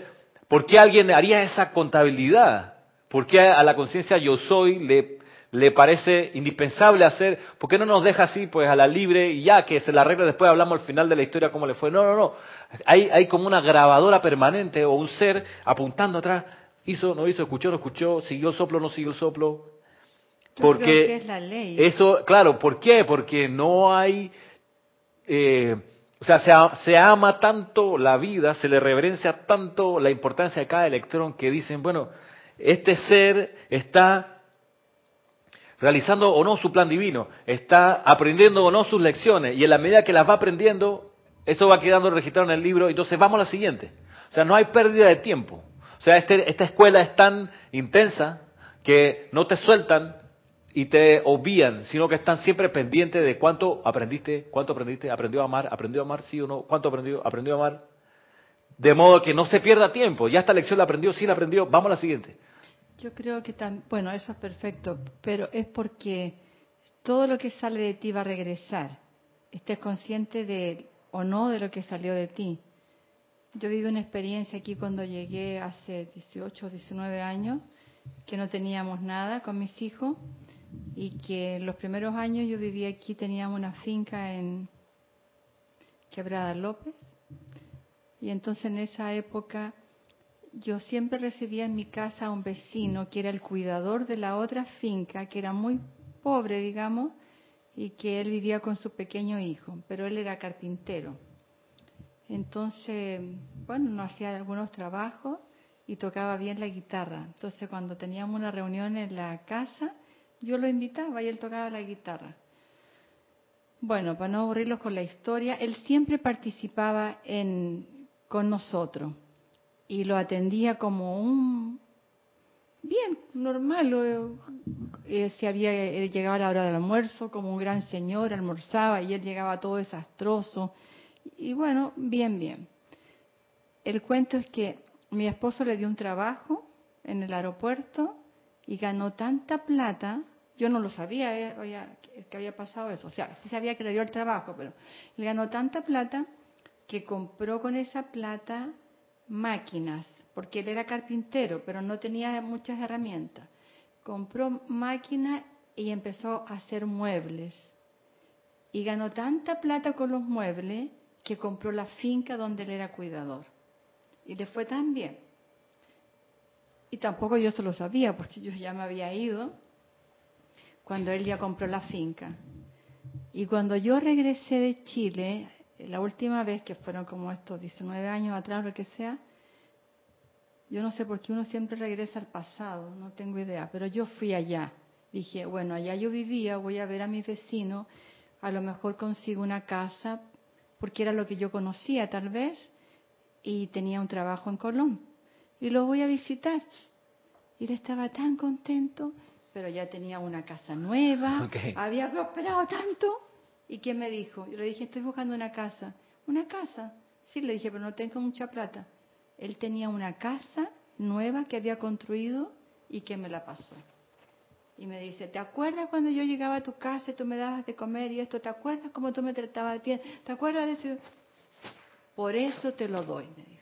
¿por qué alguien haría esa contabilidad? ¿Por qué a la conciencia yo soy le, le parece indispensable hacer? ¿Por qué no nos deja así, pues a la libre y ya que se la arregle después hablamos al final de la historia cómo le fue? No, no, no. Hay, hay como una grabadora permanente o un ser apuntando atrás. Hizo, no hizo, escuchó, no escuchó, siguió el soplo, no siguió el soplo. Porque es la ley. eso, claro, ¿por qué? Porque no hay, eh, o sea, se, ama tanto la vida, se le reverencia tanto la importancia de cada electrón que dicen, bueno, este ser está realizando o no su plan divino, está aprendiendo o no sus lecciones, y en la medida que las va aprendiendo, eso va quedando registrado en el libro, entonces vamos a la siguiente. O sea, no hay pérdida de tiempo. O sea, este, esta escuela es tan intensa que no te sueltan y te obvían, sino que están siempre pendientes de cuánto aprendiste, cuánto aprendiste, aprendió a amar, aprendió a amar, sí o no, cuánto aprendió, aprendió a amar. De modo que no se pierda tiempo. Ya esta lección la aprendió, sí la aprendió, vamos a la siguiente. Yo creo que, bueno, eso es perfecto, pero es porque todo lo que sale de ti va a regresar. Estés consciente de o no de lo que salió de ti. Yo viví una experiencia aquí cuando llegué hace 18, 19 años, que no teníamos nada con mis hijos y que los primeros años yo vivía aquí, teníamos una finca en Quebrada López y entonces en esa época yo siempre recibía en mi casa a un vecino que era el cuidador de la otra finca, que era muy pobre, digamos, y que él vivía con su pequeño hijo, pero él era carpintero. Entonces, bueno, no hacía algunos trabajos y tocaba bien la guitarra. Entonces, cuando teníamos una reunión en la casa, yo lo invitaba y él tocaba la guitarra. Bueno, para no aburrirlos con la historia, él siempre participaba en, con nosotros y lo atendía como un bien normal. Eh, se había llegaba a la hora del almuerzo como un gran señor, almorzaba y él llegaba todo desastroso. Y bueno, bien, bien. El cuento es que mi esposo le dio un trabajo en el aeropuerto y ganó tanta plata, yo no lo sabía eh, que había pasado eso, o sea, sí sabía que le dio el trabajo, pero le ganó tanta plata que compró con esa plata máquinas, porque él era carpintero, pero no tenía muchas herramientas. Compró máquinas y empezó a hacer muebles. Y ganó tanta plata con los muebles que compró la finca donde él era cuidador. Y le fue tan bien. Y tampoco yo se lo sabía, porque yo ya me había ido cuando él ya compró la finca. Y cuando yo regresé de Chile, la última vez, que fueron como estos 19 años atrás, lo que sea, yo no sé por qué uno siempre regresa al pasado, no tengo idea, pero yo fui allá. Dije, bueno, allá yo vivía, voy a ver a mi vecino, a lo mejor consigo una casa, porque era lo que yo conocía tal vez, y tenía un trabajo en Colón. Y lo voy a visitar. Y él estaba tan contento, pero ya tenía una casa nueva, había prosperado tanto. ¿Y quién me dijo? Yo le dije, estoy buscando una casa. ¿Una casa? Sí, le dije, pero no tengo mucha plata. Él tenía una casa nueva que había construido y que me la pasó. Y me dice, ¿te acuerdas cuando yo llegaba a tu casa y tú me dabas de comer y esto? ¿Te acuerdas cómo tú me tratabas bien? ¿Te acuerdas de eso? Por eso te lo doy, me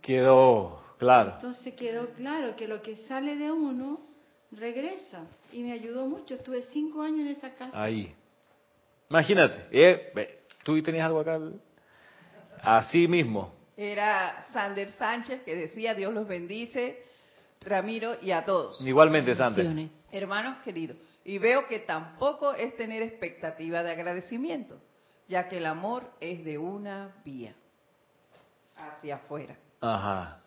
Quedó claro. Entonces quedó claro que lo que sale de uno regresa. Y me ayudó mucho. Estuve cinco años en esa casa. Ahí. Imagínate. Eh, ¿Tú tenías algo acá? Así mismo. Era Sander Sánchez que decía, Dios los bendice, Ramiro y a todos. Igualmente, Sander. Hermanos queridos, y veo que tampoco es tener expectativa de agradecimiento, ya que el amor es de una vía, hacia afuera. Ajá.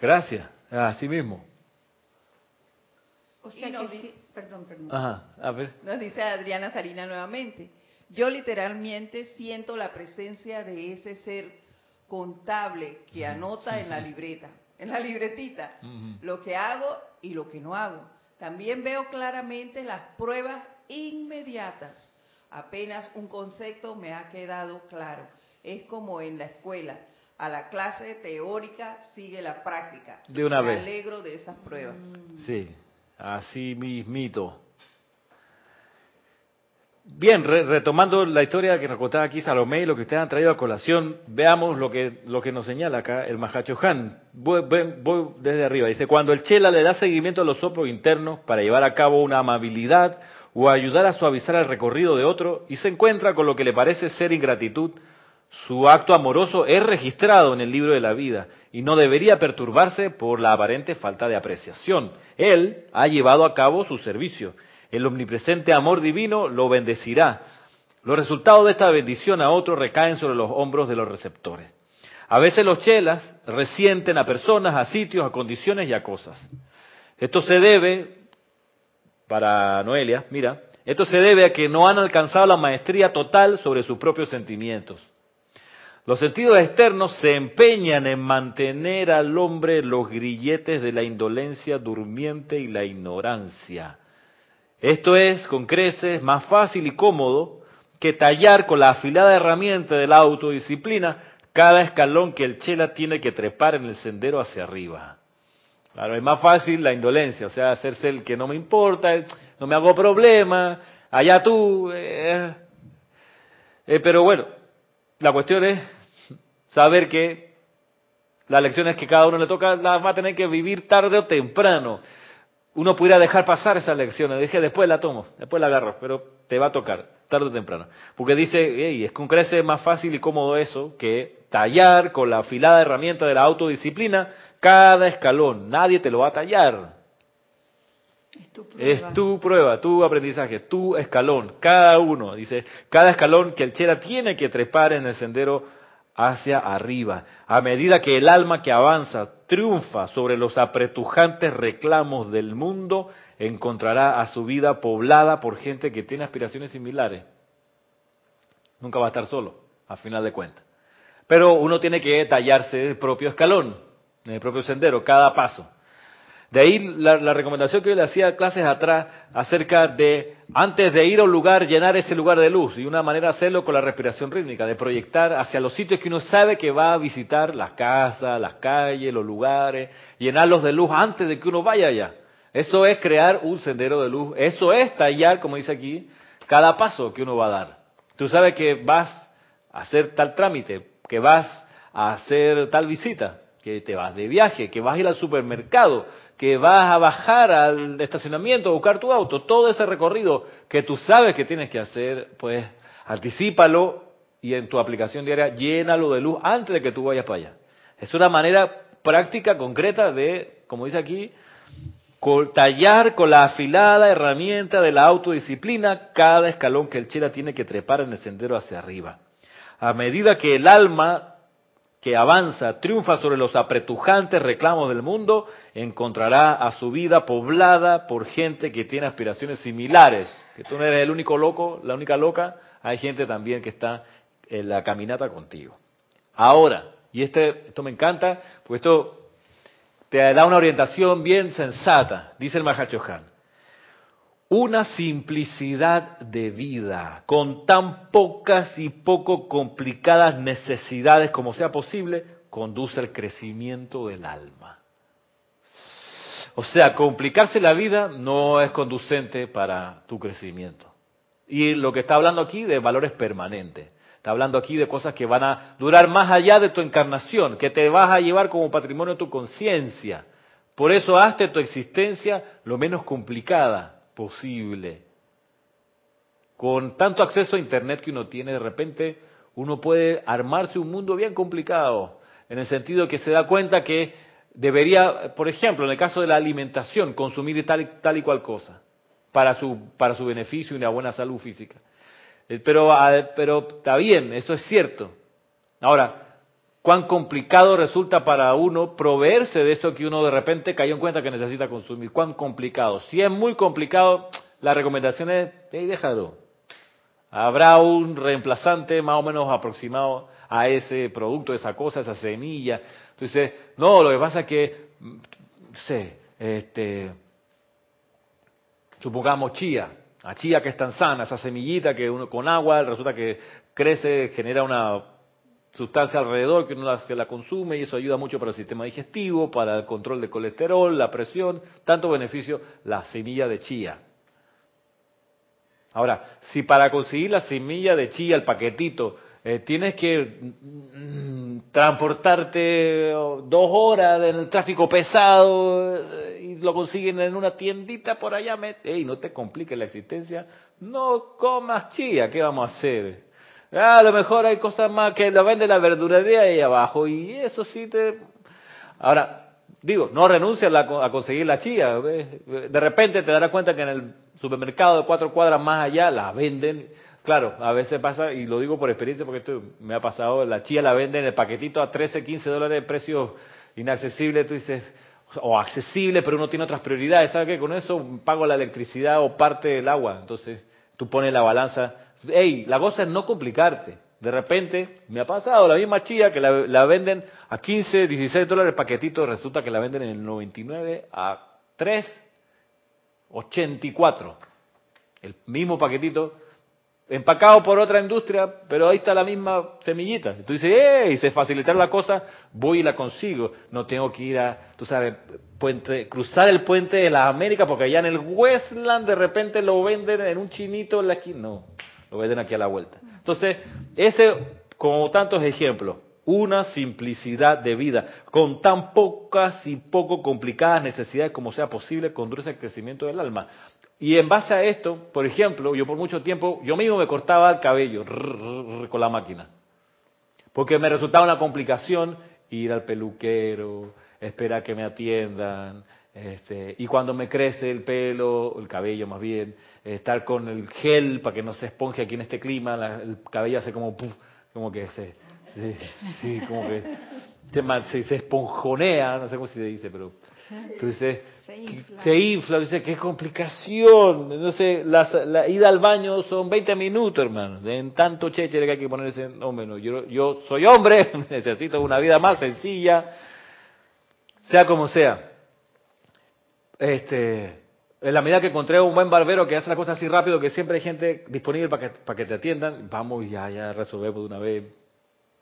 Gracias, así mismo. O sea perdón, perdón. Ajá, a ver. Nos dice Adriana Sarina nuevamente. Yo literalmente siento la presencia de ese ser contable que anota en la libreta, en la libretita, lo que hago y lo que no hago. También veo claramente las pruebas inmediatas. Apenas un concepto me ha quedado claro. Es como en la escuela. A la clase teórica sigue la práctica. De una me vez. alegro de esas pruebas. Sí, así mismito. Bien, retomando la historia que nos contaba aquí Salomé y lo que ustedes han traído a colación, veamos lo que, lo que nos señala acá el Mahacho Han. Voy, voy, desde arriba. Dice, cuando el Chela le da seguimiento a los soplos internos para llevar a cabo una amabilidad o ayudar a suavizar el recorrido de otro y se encuentra con lo que le parece ser ingratitud, su acto amoroso es registrado en el libro de la vida y no debería perturbarse por la aparente falta de apreciación. Él ha llevado a cabo su servicio. El omnipresente amor divino lo bendecirá. Los resultados de esta bendición a otro recaen sobre los hombros de los receptores. A veces los chelas resienten a personas, a sitios, a condiciones y a cosas. Esto se debe, para Noelia, mira, esto se debe a que no han alcanzado la maestría total sobre sus propios sentimientos. Los sentidos externos se empeñan en mantener al hombre los grilletes de la indolencia durmiente y la ignorancia. Esto es, con creces, más fácil y cómodo que tallar con la afilada herramienta de la autodisciplina cada escalón que el chela tiene que trepar en el sendero hacia arriba. Claro, es más fácil la indolencia, o sea, hacerse el que no me importa, no me hago problema, allá tú. Eh, eh, pero bueno, la cuestión es saber que las lecciones que cada uno le toca las va a tener que vivir tarde o temprano. Uno pudiera dejar pasar esas lecciones, dije, después la tomo, después la agarro, pero te va a tocar, tarde o temprano. Porque dice, hey, es con crece más fácil y cómodo eso que tallar con la afilada herramienta de la autodisciplina cada escalón. Nadie te lo va a tallar. Es tu, es tu prueba, tu aprendizaje, tu escalón, cada uno. Dice, cada escalón que el chera tiene que trepar en el sendero hacia arriba. A medida que el alma que avanza triunfa sobre los apretujantes reclamos del mundo, encontrará a su vida poblada por gente que tiene aspiraciones similares. Nunca va a estar solo, a final de cuentas. Pero uno tiene que tallarse el propio escalón, el propio sendero, cada paso. De ahí la, recomendación que yo le hacía clases atrás acerca de, antes de ir a un lugar, llenar ese lugar de luz. Y una manera de hacerlo con la respiración rítmica, de proyectar hacia los sitios que uno sabe que va a visitar, las casas, las calles, los lugares, llenarlos de luz antes de que uno vaya allá. Eso es crear un sendero de luz. Eso es tallar, como dice aquí, cada paso que uno va a dar. Tú sabes que vas a hacer tal trámite, que vas a hacer tal visita, que te vas de viaje, que vas a ir al supermercado, que vas a bajar al estacionamiento a buscar tu auto, todo ese recorrido que tú sabes que tienes que hacer, pues anticipalo y en tu aplicación diaria llénalo de luz antes de que tú vayas para allá. Es una manera práctica, concreta de, como dice aquí, tallar con la afilada herramienta de la autodisciplina cada escalón que el chela tiene que trepar en el sendero hacia arriba. A medida que el alma que avanza, triunfa sobre los apretujantes reclamos del mundo, encontrará a su vida poblada por gente que tiene aspiraciones similares. Que tú no eres el único loco, la única loca, hay gente también que está en la caminata contigo. Ahora, y este, esto me encanta, porque esto te da una orientación bien sensata, dice el Mahachohan una simplicidad de vida con tan pocas y poco complicadas necesidades como sea posible, conduce al crecimiento del alma. O sea, complicarse la vida no es conducente para tu crecimiento. Y lo que está hablando aquí de valores permanentes. Está hablando aquí de cosas que van a durar más allá de tu encarnación, que te vas a llevar como patrimonio tu conciencia. Por eso hazte tu existencia lo menos complicada, posible. Con tanto acceso a Internet que uno tiene, de repente uno puede armarse un mundo bien complicado, en el sentido que se da cuenta que debería, por ejemplo, en el caso de la alimentación, consumir tal, tal y cual cosa, para su, para su beneficio y una buena salud física. Eh, pero, ah, pero está bien, eso es cierto. Ahora, cuán complicado resulta para uno proveerse de eso que uno de repente cayó en cuenta que necesita consumir. Cuán complicado. Si es muy complicado, la recomendación es, hey, déjalo. Habrá un reemplazante más o menos aproximado a ese producto, esa cosa, esa semilla. Entonces, no, lo que pasa es que, no sé, este, supongamos chía, a chía que es tan sana, esa semillita que uno con agua resulta que crece, genera una sustancia alrededor que uno la, consume y eso ayuda mucho para el sistema digestivo, para el control de colesterol, la presión, tanto beneficio la semilla de chía. Ahora, si para conseguir la semilla de chía, el paquetito, eh, tienes que mm, transportarte oh, dos horas en el tráfico pesado eh, y lo consiguen en una tiendita por allá, ey, no te compliques la existencia, no comas chía, ¿qué vamos a hacer? Ah, a lo mejor hay cosas más que lo vende la verdurería ahí abajo y eso sí te... Ahora, digo, no renuncias a, conseguir la chía. De repente te darás cuenta que en el supermercado de cuatro cuadras más allá la venden. Claro, a veces pasa, y lo digo por experiencia porque esto me ha pasado, la chía la venden en el paquetito a 13, 15 dólares de precio inaccesible. Tú dices, o accesible, pero uno tiene otras prioridades. ¿Sabes qué? Con eso pago la electricidad o parte del agua. Entonces tú pones la balanza Ey, la cosa es no complicarte. De repente, me ha pasado la misma chía que la, venden a 15, 16 dólares paquetito, resulta que la venden en el 99 a 3, 84. El mismo paquetito, empacado por otra industria, pero ahí está la misma semillita. Tú dices, ¡eh! Se facilitar la cosa, voy y la consigo. No tengo que ir a, tú sabes, puente, cruzar el puente de las Américas, porque allá en el Westland de repente lo venden en un chinito en la esquina. No, lo ven aquí a la vuelta. Entonces, ese, como tantos ejemplos, una simplicidad de vida, con tan pocas y poco complicadas necesidades como sea posible, conduce al crecimiento del alma. Y en base a esto, por ejemplo, yo por mucho tiempo, yo mismo me cortaba el cabello con la máquina. Porque me resultaba una complicación ir al peluquero, esperar que me atiendan, este, y cuando me crece el pelo, el cabello más bien, estar con el gel para que no se esponje aquí en este clima, el cabello hace como, como que se, sí, como que se, se, esponjonea, no sé cómo se dice, pero tú dices, se infla, se infla dice, qué complicación, no sé, la, ida al baño son 20 minutos, hermano, en tanto cheche que hay que ponerse, no, menos, yo, yo soy hombre, necesito una vida más sencilla, sea como sea este, en la medida que encontré un buen barbero que hace la cosa así rápido, que siempre hay gente disponible para que, para que te atiendan, vamos ya, ya resolvemos de una vez.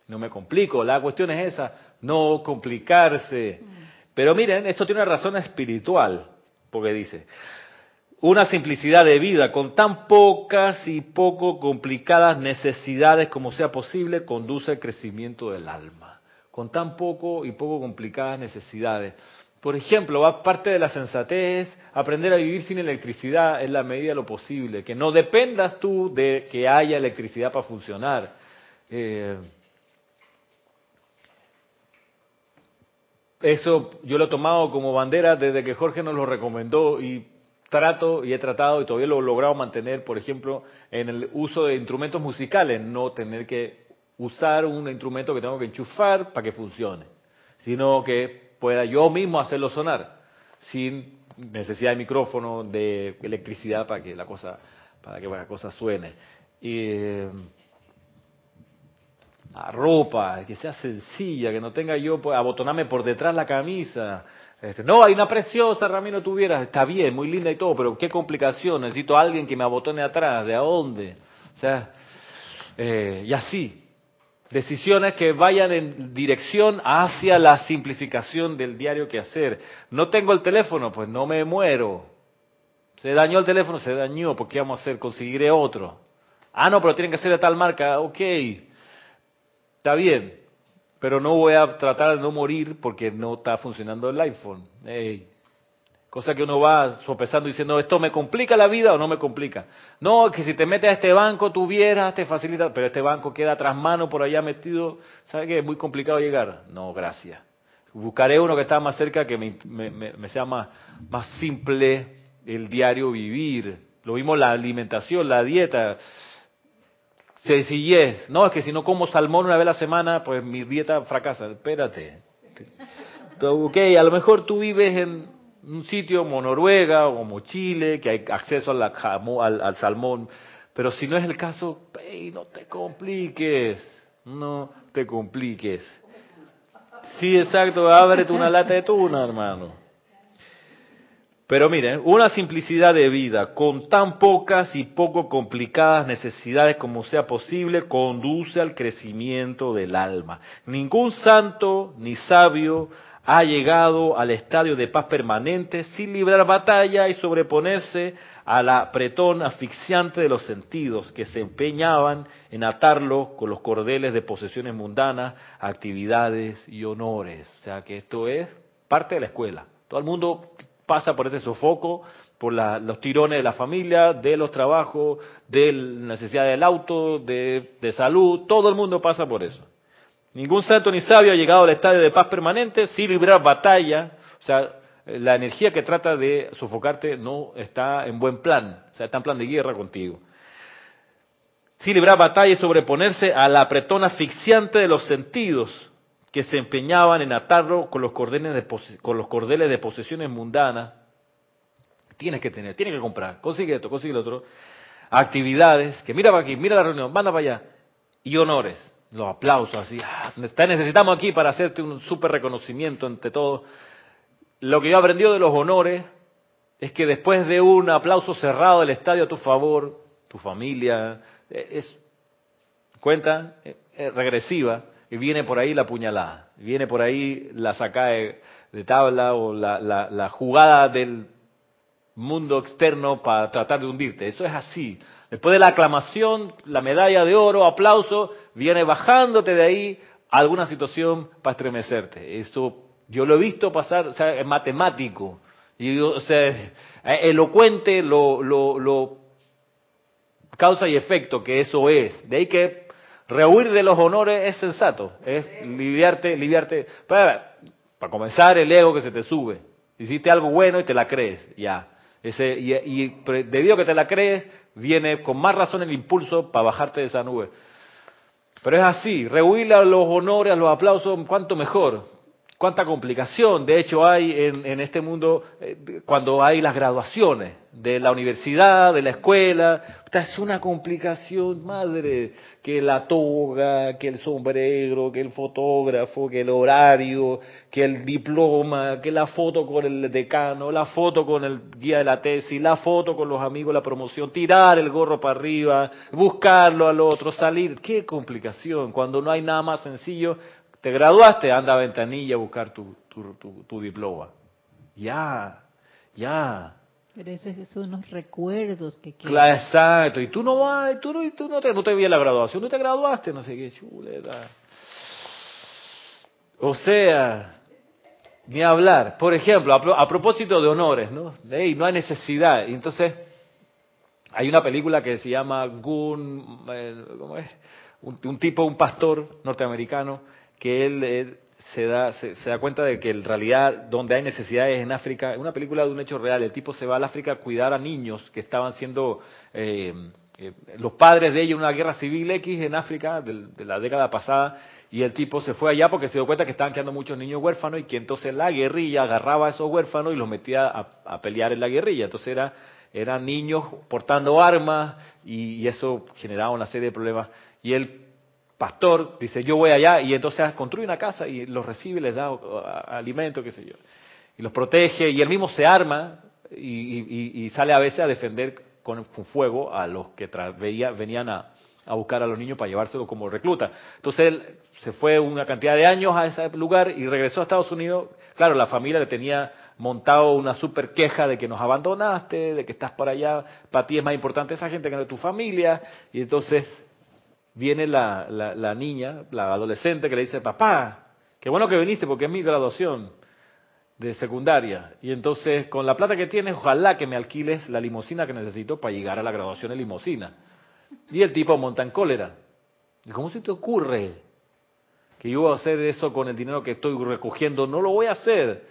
No me complico. La cuestión es esa, no complicarse. Pero miren, esto tiene una razón espiritual, porque dice, una simplicidad de vida con tan pocas y poco complicadas necesidades como sea posible conduce al crecimiento del alma. Con tan poco y poco complicadas necesidades. Por ejemplo, parte de la sensatez aprender a vivir sin electricidad en la medida de lo posible, que no dependas tú de que haya electricidad para funcionar. Eh, eso yo lo he tomado como bandera desde que Jorge nos lo recomendó y trato y he tratado y todavía lo he logrado mantener, por ejemplo, en el uso de instrumentos musicales, no tener que usar un instrumento que tengo que enchufar para que funcione, sino que pueda yo mismo hacerlo sonar sin necesidad de micrófono, de electricidad para que la cosa, para que la cosa suene. Y, la ropa, que sea sencilla, que no tenga yo pues, abotonarme por detrás la camisa. Este, no, hay una preciosa, Ramiro, tuvieras, está bien, muy linda y todo, pero qué complicación, necesito a alguien que me abotone atrás, ¿de a dónde? O sea, eh, y así, Decisiones que vayan en dirección hacia la simplificación del diario que hacer. No tengo el teléfono, pues no me muero. Se dañó el teléfono, se dañó, ¿por qué vamos a hacer? Conseguiré otro. Ah, no, pero tienen que ser de tal marca, ok. Está bien, pero no voy a tratar de no morir porque no está funcionando el iPhone. Cosa que uno va sopesando diciendo, ¿esto me complica la vida o no me complica? No, que si te metes a este banco tuvieras, te facilita, pero este banco queda tras mano por allá metido, ¿sabe que es muy complicado llegar? No, gracias. Buscaré uno que está más cerca, que me, me, sea más, más simple el diario vivir. Lo mismo la alimentación, la dieta. Sencillez. No, es que si no como salmón una vez a la semana, pues mi dieta fracasa. Espérate. Ok, a lo mejor tú vives en un sitio como Noruega o como Chile, que hay acceso al, salmón, pero si no es el caso, no te compliques, no te compliques. Sí, exacto, ábrete una lata de tuna, hermano. Pero miren, una simplicidad de vida con tan pocas y poco complicadas necesidades como sea posible conduce al crecimiento del alma. Ningún santo ni sabio ha llegado al estadio de paz permanente sin librar batalla y sobreponerse al apretón asfixiante de los sentidos que se empeñaban en atarlo con los cordeles de posesiones mundanas, actividades y honores. O sea que esto es parte de la escuela. Todo el mundo pasa por ese sofoco, por los tirones de la familia, de los trabajos, de la necesidad del auto, de, de salud, todo el mundo pasa por eso. Ningún santo ni sabio ha llegado al estadio de paz permanente sin librar batalla. O sea, la energía que trata de sofocarte no está en buen plan, o sea, está en plan de guerra contigo. Sin librar batalla y sobreponerse a la apretón asfixiante de los sentidos que se empeñaban en atarlo con los cordeles de, con los cordeles de posesiones mundanas. Tienes que tener, tienes que comprar, consigue esto, consigue lo otro. Actividades, que mira para aquí, mira la reunión, manda para allá. Y honores, los aplausos, así, ah, necesitamos aquí para hacerte un súper reconocimiento ante todo. Lo que yo he aprendido de los honores es que después de un aplauso cerrado del estadio a tu favor, tu familia, eh, es cuenta eh, regresiva y viene por ahí la puñalada, viene por ahí la sacada de, tabla o la, la jugada del mundo externo para tratar de hundirte. Eso es así. Después de la aclamación, la medalla de oro, aplauso, viene bajándote de ahí alguna situación para estremecerte. Eso yo lo he visto pasar, o sea, es matemático, y, o sea, elocuente lo, lo, lo causa y efecto que eso es. De ahí que rehuir de los honores es sensato, es liviarte, liviarte, para, para comenzar el ego que se te sube. Hiciste algo bueno y te la crees, ya. Ese, y debido a que te la crees, viene con más razón el impulso para bajarte de esa nube. Pero es así, rehuirle a los honores, a los aplausos, cuanto mejor cuánta complicación de hecho hay en, este mundo eh, cuando hay las graduaciones de la universidad, de la escuela. Es una complicación, madre, que la toga, que el sombrero, que el fotógrafo, que el horario, que el diploma, que la foto con el decano, la foto con el guía de la tesis, la foto con los amigos, la promoción, tirar el gorro para arriba, buscarlo al otro, salir. Qué complicación, cuando no hay nada más sencillo te graduaste, anda a ventanilla a buscar tu, tu, diploma. Ya, ya. Pero esos son los recuerdos que quedan. Claro, exacto. Y tú no vas, tú no, tú no te, no te vi la graduación, no te graduaste, no sé qué chuleta. O sea, ni hablar. Por ejemplo, a, propósito de honores, ¿no? Hey, no hay necesidad. Y entonces, hay una película que se llama Gun, eh, ¿cómo es? un tipo, un pastor norteamericano, que él, se, da, se, da cuenta de que en realidad donde hay necesidades en África, es una película de un hecho real, el tipo se va al África a cuidar a niños que estaban siendo eh, eh, los padres de ellos una guerra civil X en África de, la década pasada y el tipo se fue allá porque se dio cuenta que estaban quedando muchos niños huérfanos y que entonces la guerrilla agarraba a esos huérfanos y los metía a, pelear en la guerrilla. Entonces era, eran niños portando armas y, y eso generaba una serie de problemas. Y él pastor dice, yo voy allá y entonces construye una casa y los recibe, les da uh, alimento, qué sé yo. Y los protege y él mismo se arma y, sale a veces a defender con, fuego a los que venían a, buscar a los niños para llevárselos como recluta. Entonces él se fue una cantidad de años a ese lugar y regresó a Estados Unidos. Claro, la familia le tenía montado una super queja de que nos abandonaste, de que estás por allá, para ti es más importante esa gente que no tu familia. Y entonces viene la, la, niña, la adolescente, que le dice, papá, qué bueno que viniste porque es mi graduación de secundaria. Y entonces, con la plata que tienes, ojalá que me alquiles la limusina que necesito para llegar a la graduación en limusina. Y el tipo monta en cólera. ¿Cómo se te ocurre que yo voy a hacer eso con el dinero que estoy recogiendo? No lo voy a hacer.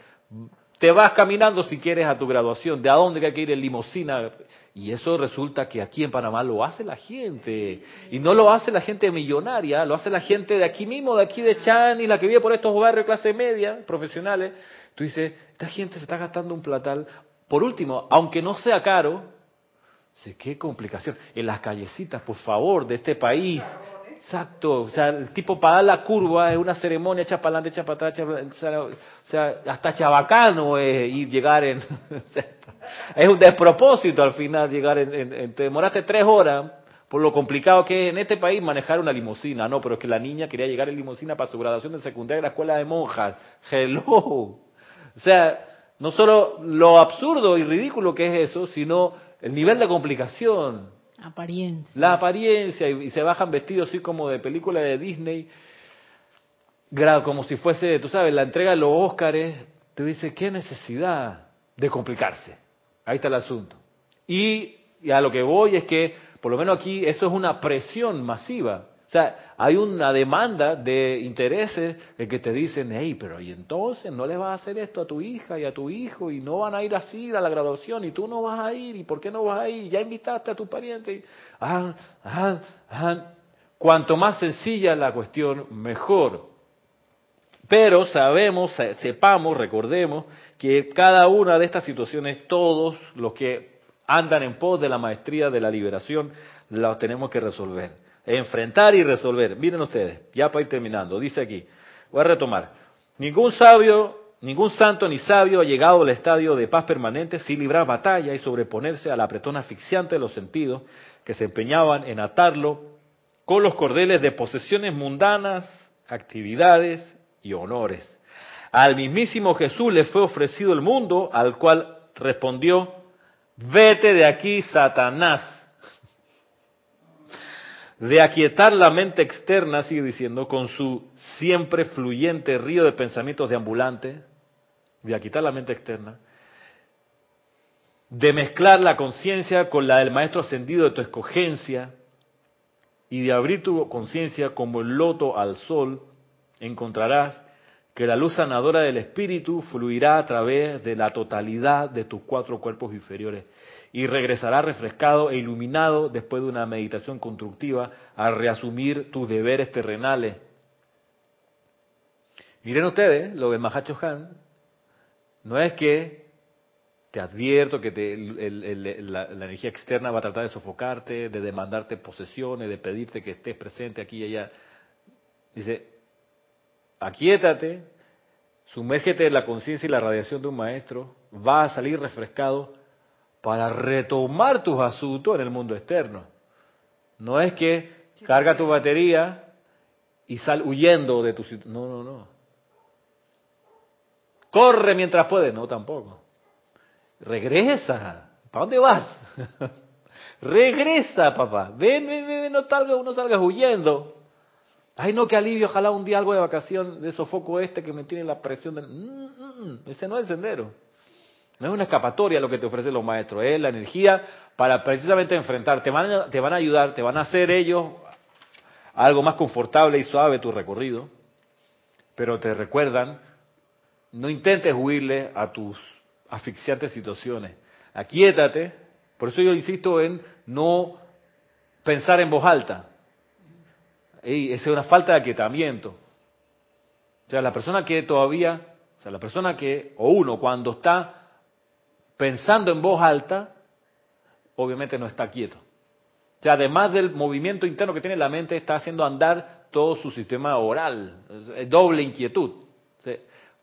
Te vas caminando si quieres a tu graduación. ¿De a dónde hay que ir en limusina? Y eso resulta que aquí en Panamá lo hace la gente. Y no lo hace la gente millonaria, lo hace la gente de aquí mismo, de aquí de Chan y la que vive por estos barrios clase media, profesionales. Tú dices, esta gente se está gastando un platal. Por último, aunque no sea caro, qué complicación. En las callecitas, por favor, de este país, Exacto, o sea, el tipo para dar la curva es una ceremonia echa para adelante, echa para atrás, o sea, hasta chabacano es ir, llegar en... es un despropósito al final llegar en, te demoraste tres horas por lo complicado que es en este país manejar una limusina. No, pero es que la niña quería llegar en limusina para su graduación de secundaria en la escuela de monjas. Hello. O sea, no solo lo absurdo y ridículo que es eso, sino el nivel de complicación. Apariencia. La apariencia, y, se bajan vestidos así como de película de Disney, como si fuese, tú sabes, la entrega de los Óscares, te dice, ¿qué necesidad de complicarse? Ahí está el asunto. Y, y a lo que voy es que, por lo menos aquí, eso es una presión masiva. O sea, hay una demanda de intereses de que te dicen, hey, pero y entonces no le vas a hacer esto a tu hija y a tu hijo y no van a ir así a la graduación y tú no vas a ir y por qué no vas a ir, ya invitaste a tu pariente. Ah, ah, ah. Cuanto más sencilla la cuestión, mejor. Pero sabemos, sepamos, recordemos que cada una de estas situaciones, todos los que andan en pos de la maestría de la liberación, la tenemos que resolver enfrentar y resolver. Miren ustedes, ya para ir terminando, dice aquí, voy a retomar, ningún sabio, ningún santo ni sabio ha llegado al estadio de paz permanente sin librar batalla y sobreponerse a la apretón asfixiante de los sentidos que se empeñaban en atarlo con los cordeles de posesiones mundanas, actividades y honores. Al mismísimo Jesús le fue ofrecido el mundo, al cual respondió, vete de aquí, Satanás de aquietar la mente externa, sigue diciendo, con su siempre fluyente río de pensamientos deambulantes, de aquietar la mente externa, de mezclar la conciencia con la del maestro ascendido de tu escogencia y de abrir tu conciencia como el loto al sol, encontrarás que la luz sanadora del espíritu fluirá a través de la totalidad de tus cuatro cuerpos inferiores y regresará refrescado e iluminado después de una meditación constructiva a reasumir tus deberes terrenales. Miren ustedes, lo del Mahacho Han, no es que te advierto que la, energía externa va a tratar de sofocarte, de demandarte posesiones, de pedirte que estés presente aquí y allá. Dice, aquíétate, sumérgete en la conciencia y la radiación de un maestro, va a salir refrescado para retomar tus asuntos en el mundo externo. No es que carga tu batería y sal huyendo de tu No, no, no. Corre mientras puedes. No, tampoco. Regresa. ¿Para dónde vas? Regresa, papá. Ven, ven, ven, no salgas, no salgas huyendo. Ay, no, qué alivio, ojalá un día algo de vacación de sofoco este que me tiene la presión. De... Mm, mm, mm, ese no es el sendero. No es una escapatoria lo que te ofrecen los maestros, es la energía para precisamente enfrentar. Te van, a, ayudar, te van a hacer ellos algo más confortable y suave tu recorrido, pero te recuerdan, no intentes huirle a tus asfixiantes situaciones. Aquíétate, por eso yo insisto en no pensar en voz alta. esa es una falta de aquietamiento. O sea, la persona que todavía, o sea, la persona que, o uno, cuando está pensando en voz alta, obviamente no está quieto. O además del movimiento interno que tiene la mente, está haciendo andar todo su sistema oral, doble inquietud.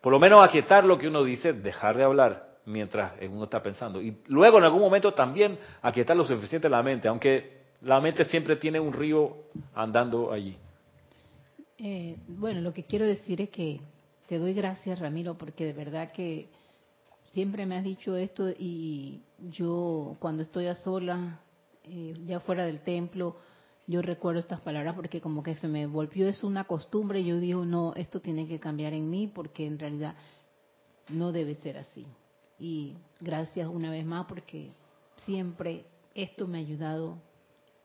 por lo menos aquietar lo que uno dice, dejar de hablar mientras uno está pensando. Y luego en algún momento también aquietar lo suficiente la mente, aunque la mente siempre tiene un río andando allí. Eh, bueno, lo que quiero decir es que te doy gracias, Ramiro, porque de verdad que siempre me has dicho esto y yo cuando estoy a sola, eh, ya fuera del templo, yo recuerdo estas palabras porque como que se me volvió es una costumbre y yo digo, no, esto tiene que cambiar en mí porque en realidad no debe ser así. Y gracias una vez más porque siempre esto me ha ayudado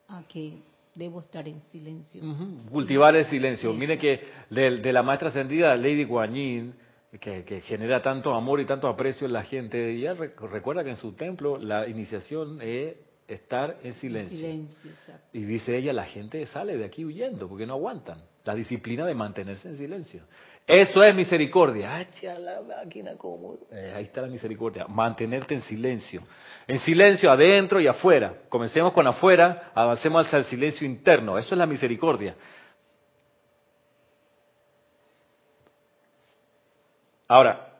a que debo estar en silencio. Cultivar el silencio. Mire que de, la maestra ascendida, Lady Guanyin, Yin, que, genera tanto amor y tanto aprecio en la gente. Y ella recuerda que en su templo la iniciación es estar en silencio. y dice ella, la gente sale de aquí huyendo porque no aguantan. La disciplina de mantenerse en silencio. Eso es misericordia. Ah, eh, ahí está la misericordia. Mantenerte en silencio. En silencio adentro y afuera. Comencemos con afuera, avancemos hacia el silencio interno. Eso es la misericordia. Ahora,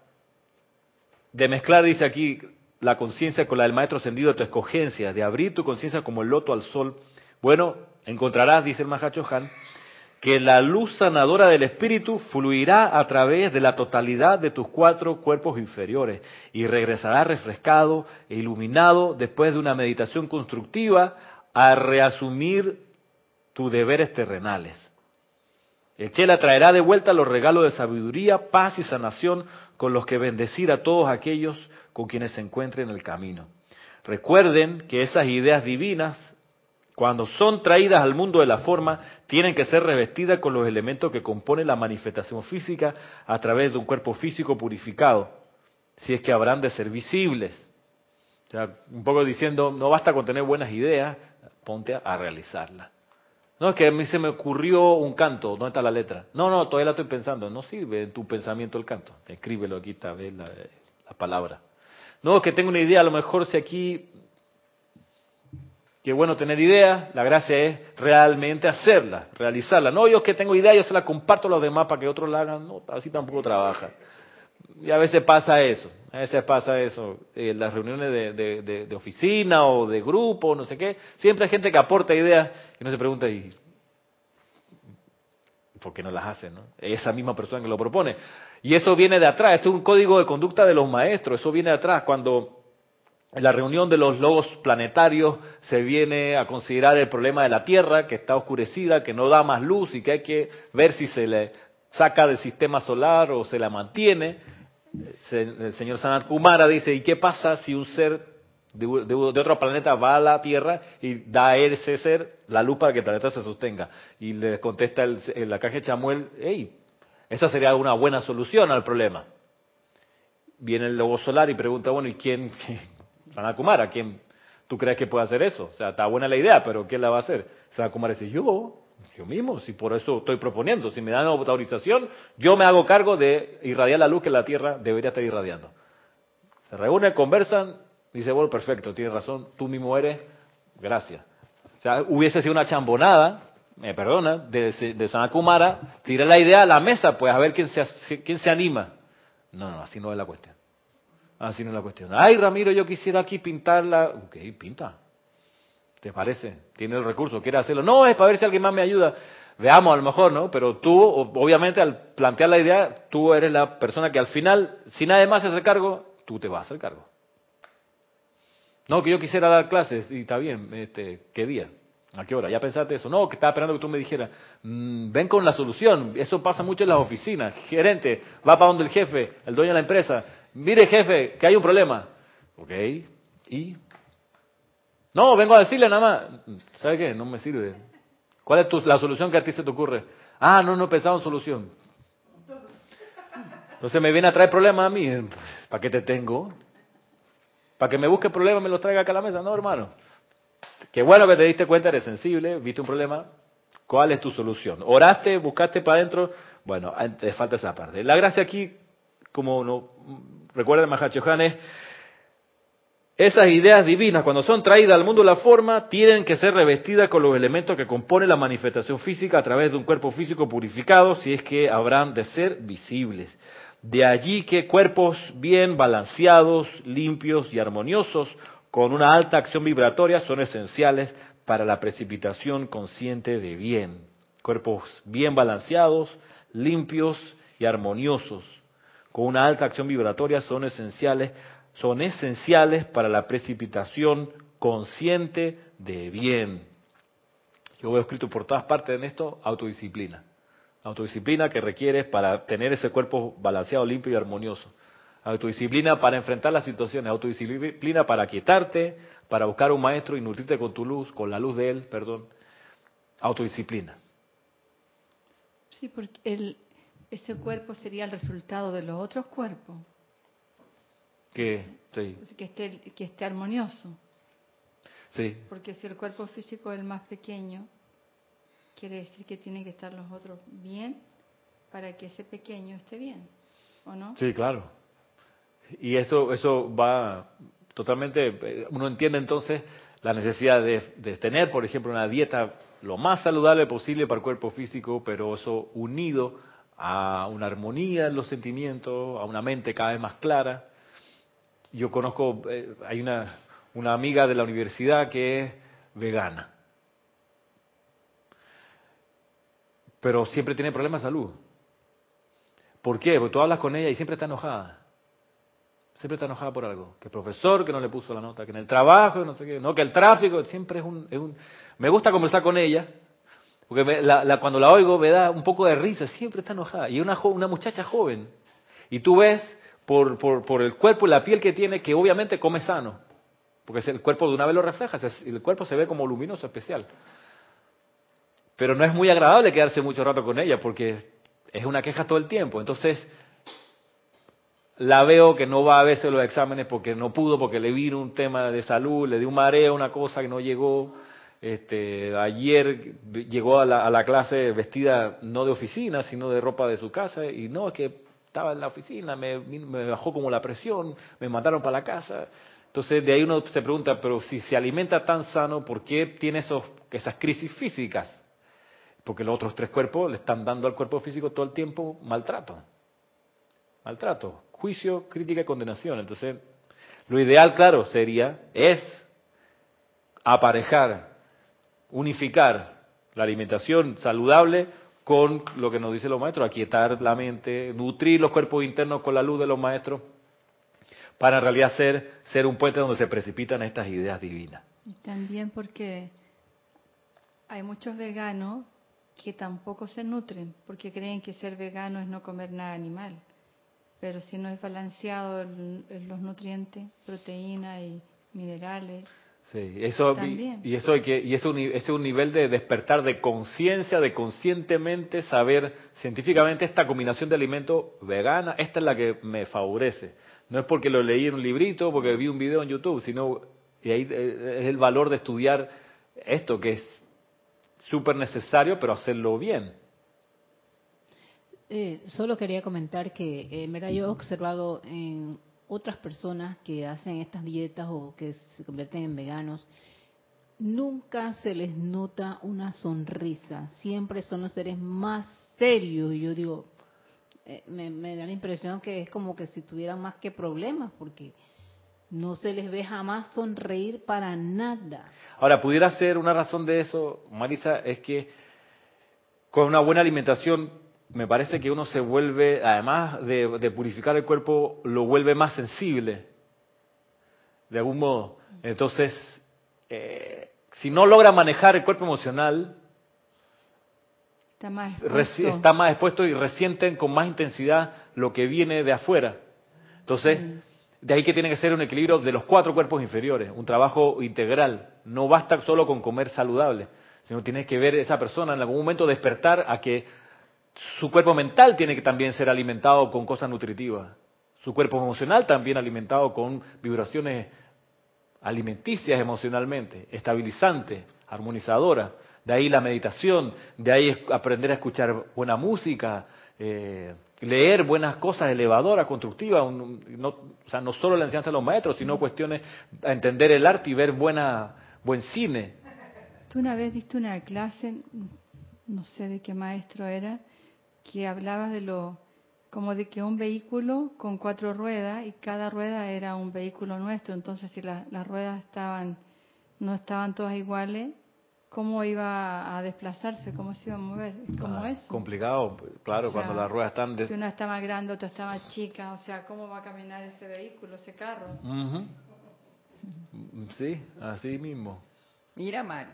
de mezclar, dice aquí, la conciencia con la del maestro ascendido de tu escogencia, de abrir tu conciencia como el loto al sol, Bueno, encontrarás, dice el Mahacho Han, que la luz sanadora del Espíritu fluirá a través de la totalidad de tus cuatro cuerpos inferiores y regresará refrescado e iluminado después de una meditación constructiva a reasumir tus deberes terrenales. El Chela traerá de vuelta los regalos de sabiduría, paz y sanación con los que bendecir a todos aquellos con quienes se encuentren en el camino. Recuerden que esas ideas divinas cuando son traídas al mundo de la forma, tienen que ser revestidas con los elementos que componen la manifestación física a través de un cuerpo físico purificado, si es que habrán de ser visibles. O sea, un poco diciendo, no basta con tener buenas ideas, ponte a, realizarlas. No, es que a mí se me ocurrió un canto, ¿dónde está la letra? No, no, todavía la estoy pensando, no sirve en tu pensamiento el canto, escríbelo aquí, está, ve la, la palabra. No, es que tengo una idea, a lo mejor si aquí Qué bueno tener ideas, la gracia es realmente hacerla, realizarla. No, yo que tengo ideas, yo se la comparto a los demás para que otros la hagan, no, así tampoco trabaja. Y a veces pasa eso, a veces pasa eso, en las reuniones de, de, de, oficina o de grupo, no sé qué, siempre hay gente que aporta ideas y no se pregunta, ¿y por qué no las hace? No? Esa misma persona que lo propone. Y eso viene de atrás, es un código de conducta de los maestros, eso viene de atrás. Cuando en la reunión de los logos planetarios se viene a considerar el problema de la Tierra, que está oscurecida, que no da más luz y que hay que ver si se le saca del sistema solar o se la mantiene. El señor Sanat Kumara dice, ¿y qué pasa si un ser de, otro planeta va a la Tierra y da a ese ser la luz para que el planeta se sostenga? Y le contesta el, el arcángel Chamuel, hey, esa sería una buena solución al problema. Viene el lobo solar y pregunta, bueno, ¿y quién, Sanakumara, ¿quién tú crees que puede hacer eso? O sea, está buena la idea, pero ¿quién la va a hacer? Sanakumara dice, yo, yo mismo, si por eso estoy proponiendo, si me dan autorización, yo me hago cargo de irradiar la luz que la Tierra debería estar irradiando. Se reúnen, conversan, dice, bueno, perfecto, tienes razón, tú mismo eres, gracias. O sea, hubiese sido una chambonada, me perdona, de, de Sanakumara, tirar la idea a la mesa, pues a ver quién se, quién se anima. No, no, así no es la cuestión. Así no es la cuestión. Ay, Ramiro, yo quisiera aquí pintarla. Ok, pinta. ¿Te parece? Tiene el recurso, quiere hacerlo. No, es para ver si alguien más me ayuda. Veamos, a lo mejor, ¿no? Pero tú, obviamente, al plantear la idea, tú eres la persona que al final, si nadie más se hace cargo, tú te vas a hacer cargo. No, que yo quisiera dar clases, y está bien, este, ¿qué día? ¿A qué hora? ¿Ya pensaste eso? No, que estaba esperando que tú me dijeras, mm, ven con la solución. Eso pasa mucho en las oficinas. Gerente, va para donde el jefe, el dueño de la empresa. Mire, jefe, que hay un problema. Ok, ¿y? No, vengo a decirle nada más. ¿Sabe qué? No me sirve. ¿Cuál es la solución que a ti se te ocurre? Ah, no, no he pensado en solución. Entonces me viene a traer problemas a mí. ¿Para qué te tengo? ¿Para que me busque problemas me los traiga acá a la mesa? No, hermano. Qué bueno que te diste cuenta, eres sensible, viste un problema. ¿Cuál es tu solución? ¿Oraste, buscaste para adentro? Bueno, te falta esa parte. La gracia aquí, como no, recuerden Mahachohan, esas ideas divinas, cuando son traídas al mundo de la forma, tienen que ser revestidas con los elementos que componen la manifestación física a través de un cuerpo físico purificado, si es que habrán de ser visibles. De allí que cuerpos bien balanceados, limpios y armoniosos, con una alta acción vibratoria, son esenciales para la precipitación consciente de bien. Cuerpos bien balanceados, limpios y armoniosos, con una alta acción vibratoria son esenciales, son esenciales para la precipitación consciente de bien. Yo veo escrito por todas partes en esto autodisciplina. Autodisciplina que requiere para tener ese cuerpo balanceado, limpio y armonioso. Autodisciplina para enfrentar las situaciones, autodisciplina para quietarte, para buscar un maestro y nutrirte con tu luz, con la luz de él, perdón. Autodisciplina. Sí, porque ese cuerpo sería el resultado de los otros cuerpos. Que, sí. que, esté, que esté armonioso. Sí. Porque si el cuerpo físico es el más pequeño, quiere decir que tienen que estar los otros bien para que ese pequeño esté bien, ¿o no? Sí, claro. Y eso, eso va totalmente, uno entiende entonces la necesidad de, de tener, por ejemplo, una dieta lo más saludable posible para el cuerpo físico, pero eso unido a una armonía en los sentimientos, a una mente cada vez más clara. Yo conozco, eh, hay una, una amiga de la universidad que es vegana. pero siempre tiene problemas de salud. ¿Por qué? Porque tú hablas con ella y siempre está enojada. Siempre está enojada por algo. Que el profesor que no le puso la nota, que en el trabajo, no sé qué, no, que el tráfico, siempre es un... Es un me gusta conversar con ella, porque cuando la oigo me da un poco de risa, siempre está enojada. Y una, una muchacha joven. Y tú ves por, por, por, el cuerpo y la piel que tiene que obviamente come sano. Porque el cuerpo de una vez lo refleja, el cuerpo se ve como luminoso, especial. Pero no es muy agradable quedarse mucho rato con ella porque es una queja todo el tiempo. Entonces, la veo que no va a veces los exámenes porque no pudo, porque le vino un tema de salud, le dio un mareo, una cosa que no llegó. Este, ayer llegó a la, a la clase vestida no de oficina, sino de ropa de su casa y no, es que estaba en la oficina, me, bajó como la presión, me mandaron para la casa. Entonces de ahí uno se pregunta, pero si se alimenta tan sano, ¿por qué tiene esos, esas crisis físicas? Porque los otros tres cuerpos le están dando al cuerpo físico todo el tiempo maltrato. Maltrato, juicio, crítica y condenación. Entonces, lo ideal, claro, sería, es aparejar, unificar la alimentación saludable con lo que nos dicen los maestros, aquietar la mente, nutrir los cuerpos internos con la luz de los maestros, para en realidad ser, ser un puente donde se precipitan estas ideas divinas. También porque hay muchos veganos que tampoco se nutren, porque creen que ser vegano es no comer nada animal. Pero si no es balanceado los nutrientes, proteínas y minerales. Sí, eso, y, eso hay que, y eso es un nivel de despertar de conciencia, de conscientemente saber científicamente esta combinación de alimentos vegana, esta es la que me favorece. No es porque lo leí en un librito, porque vi un video en YouTube, sino y ahí eh, es el valor de estudiar esto que es súper necesario, pero hacerlo bien. Eh, solo quería comentar que, eh, verdad, yo he observado en otras personas que hacen estas dietas o que se convierten en veganos, nunca se les nota una sonrisa. Siempre son los seres más serios. Y yo digo, eh, me, me, da la impresión que es como que si tuvieran más que problemas, porque no se les ve jamás sonreír para nada. Ahora, pudiera ser una razón de eso, Marisa, es que con una buena alimentación me parece que uno se vuelve, además de, purificar el cuerpo, lo vuelve más sensible, de algún modo. Entonces, eh, si no logra manejar el cuerpo emocional, está más, está más expuesto y resienten con más intensidad lo que viene de afuera. Entonces, de ahí que tiene que ser un equilibrio de los cuatro cuerpos inferiores, un trabajo integral. No basta solo con comer saludable, sino tiene que ver esa persona en algún momento despertar a que su cuerpo mental tiene que también ser alimentado con cosas nutritivas. Su cuerpo emocional también alimentado con vibraciones alimenticias emocionalmente, estabilizantes, armonizadoras. De ahí la meditación, de ahí aprender a escuchar buena música, eh, leer buenas cosas elevadoras, constructivas, no, o sea, no solo la enseñanza de los maestros, sino cuestiones a entender el arte y ver buena, buen cine. Tú una vez diste una clase, no sé de qué maestro era, que hablaba de lo como de que un vehículo con cuatro ruedas y cada rueda era un vehículo nuestro, entonces si las ruedas estaban no estaban todas iguales, cómo iba a desplazarse, cómo se iba a mover, como ah, eso. Complicado, claro, cuando las ruedas están... Si una está más grande, otra está más chica, o sea, ¿cómo va a caminar ese vehículo, ese carro? Sí, así mismo. Mira, Mari,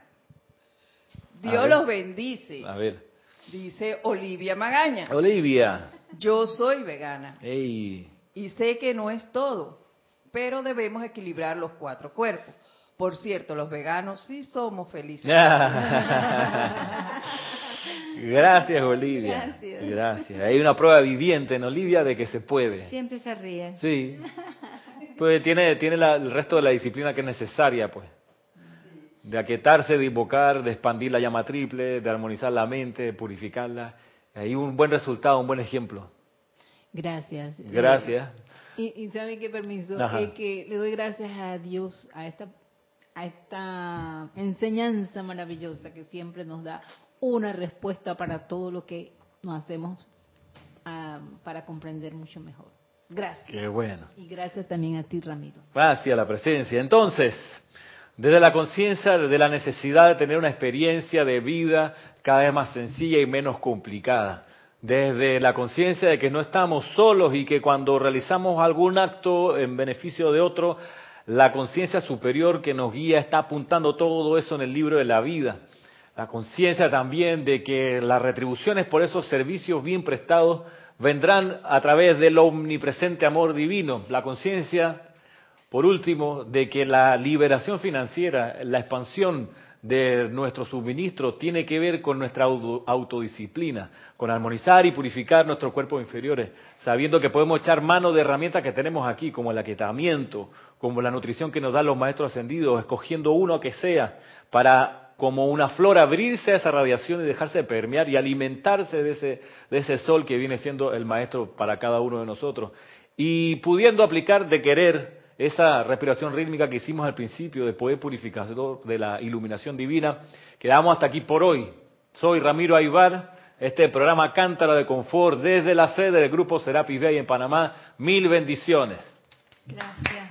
Dios los bendice. A ver. Dice Olivia Magaña. Olivia. Yo soy vegana. Ey. Y sé que no es todo, pero debemos equilibrar los cuatro cuerpos. Por cierto, los veganos sí somos felices. Gracias, Olivia. Gracias. Gracias. Hay una prueba viviente en Olivia de que se puede. Siempre se ríe. Sí. Pues tiene, tiene el resto de la disciplina que es necesaria, pues. De aquietarse, de invocar, de expandir la llama triple, de armonizar la mente, de purificarla. Hay un buen resultado, un buen ejemplo. Gracias. Gracias. Y, y ¿sabe qué permiso? que le doy gracias a Dios, a esta a esta enseñanza maravillosa que siempre nos da una respuesta para todo lo que nos hacemos ah, para comprender mucho mejor. Gracias. Qué bueno. Y gracias también a ti, Ramiro. Gracias a la presencia. Entonces, Desde la conciencia de la necesidad de tener una experiencia de vida cada vez más sencilla y menos complicada. Desde la conciencia de que no estamos solos y que cuando realizamos algún acto en beneficio de otro, la conciencia superior que nos guía está apuntando todo eso en el libro de la vida. La conciencia también de que las retribuciones por esos servicios bien prestados vendrán a través del omnipresente amor divino. La conciencia, por último, de que la liberación financiera, la expansión de nuestro suministro tiene que ver con nuestra autodisciplina, con armonizar y purificar nuestros cuerpos inferiores, sabiendo que podemos echar mano de herramientas que tenemos aquí, como el aquietamiento, como la nutrición que nos dan los maestros ascendidos, escogiendo uno que sea, para como una flor abrirse a esa radiación y dejarse permear y alimentarse de ese, de ese sol que viene siendo el maestro para cada uno de nosotros. Y pudiendo aplicar de querer esa respiración rítmica que hicimos al principio de poder purificador de la iluminación divina. Quedamos hasta aquí por hoy. Soy Ramiro Aybar, este programa Cántara de Confort desde la sede del Grupo Serapis Bay en Panamá. Mil bendiciones. Gracias.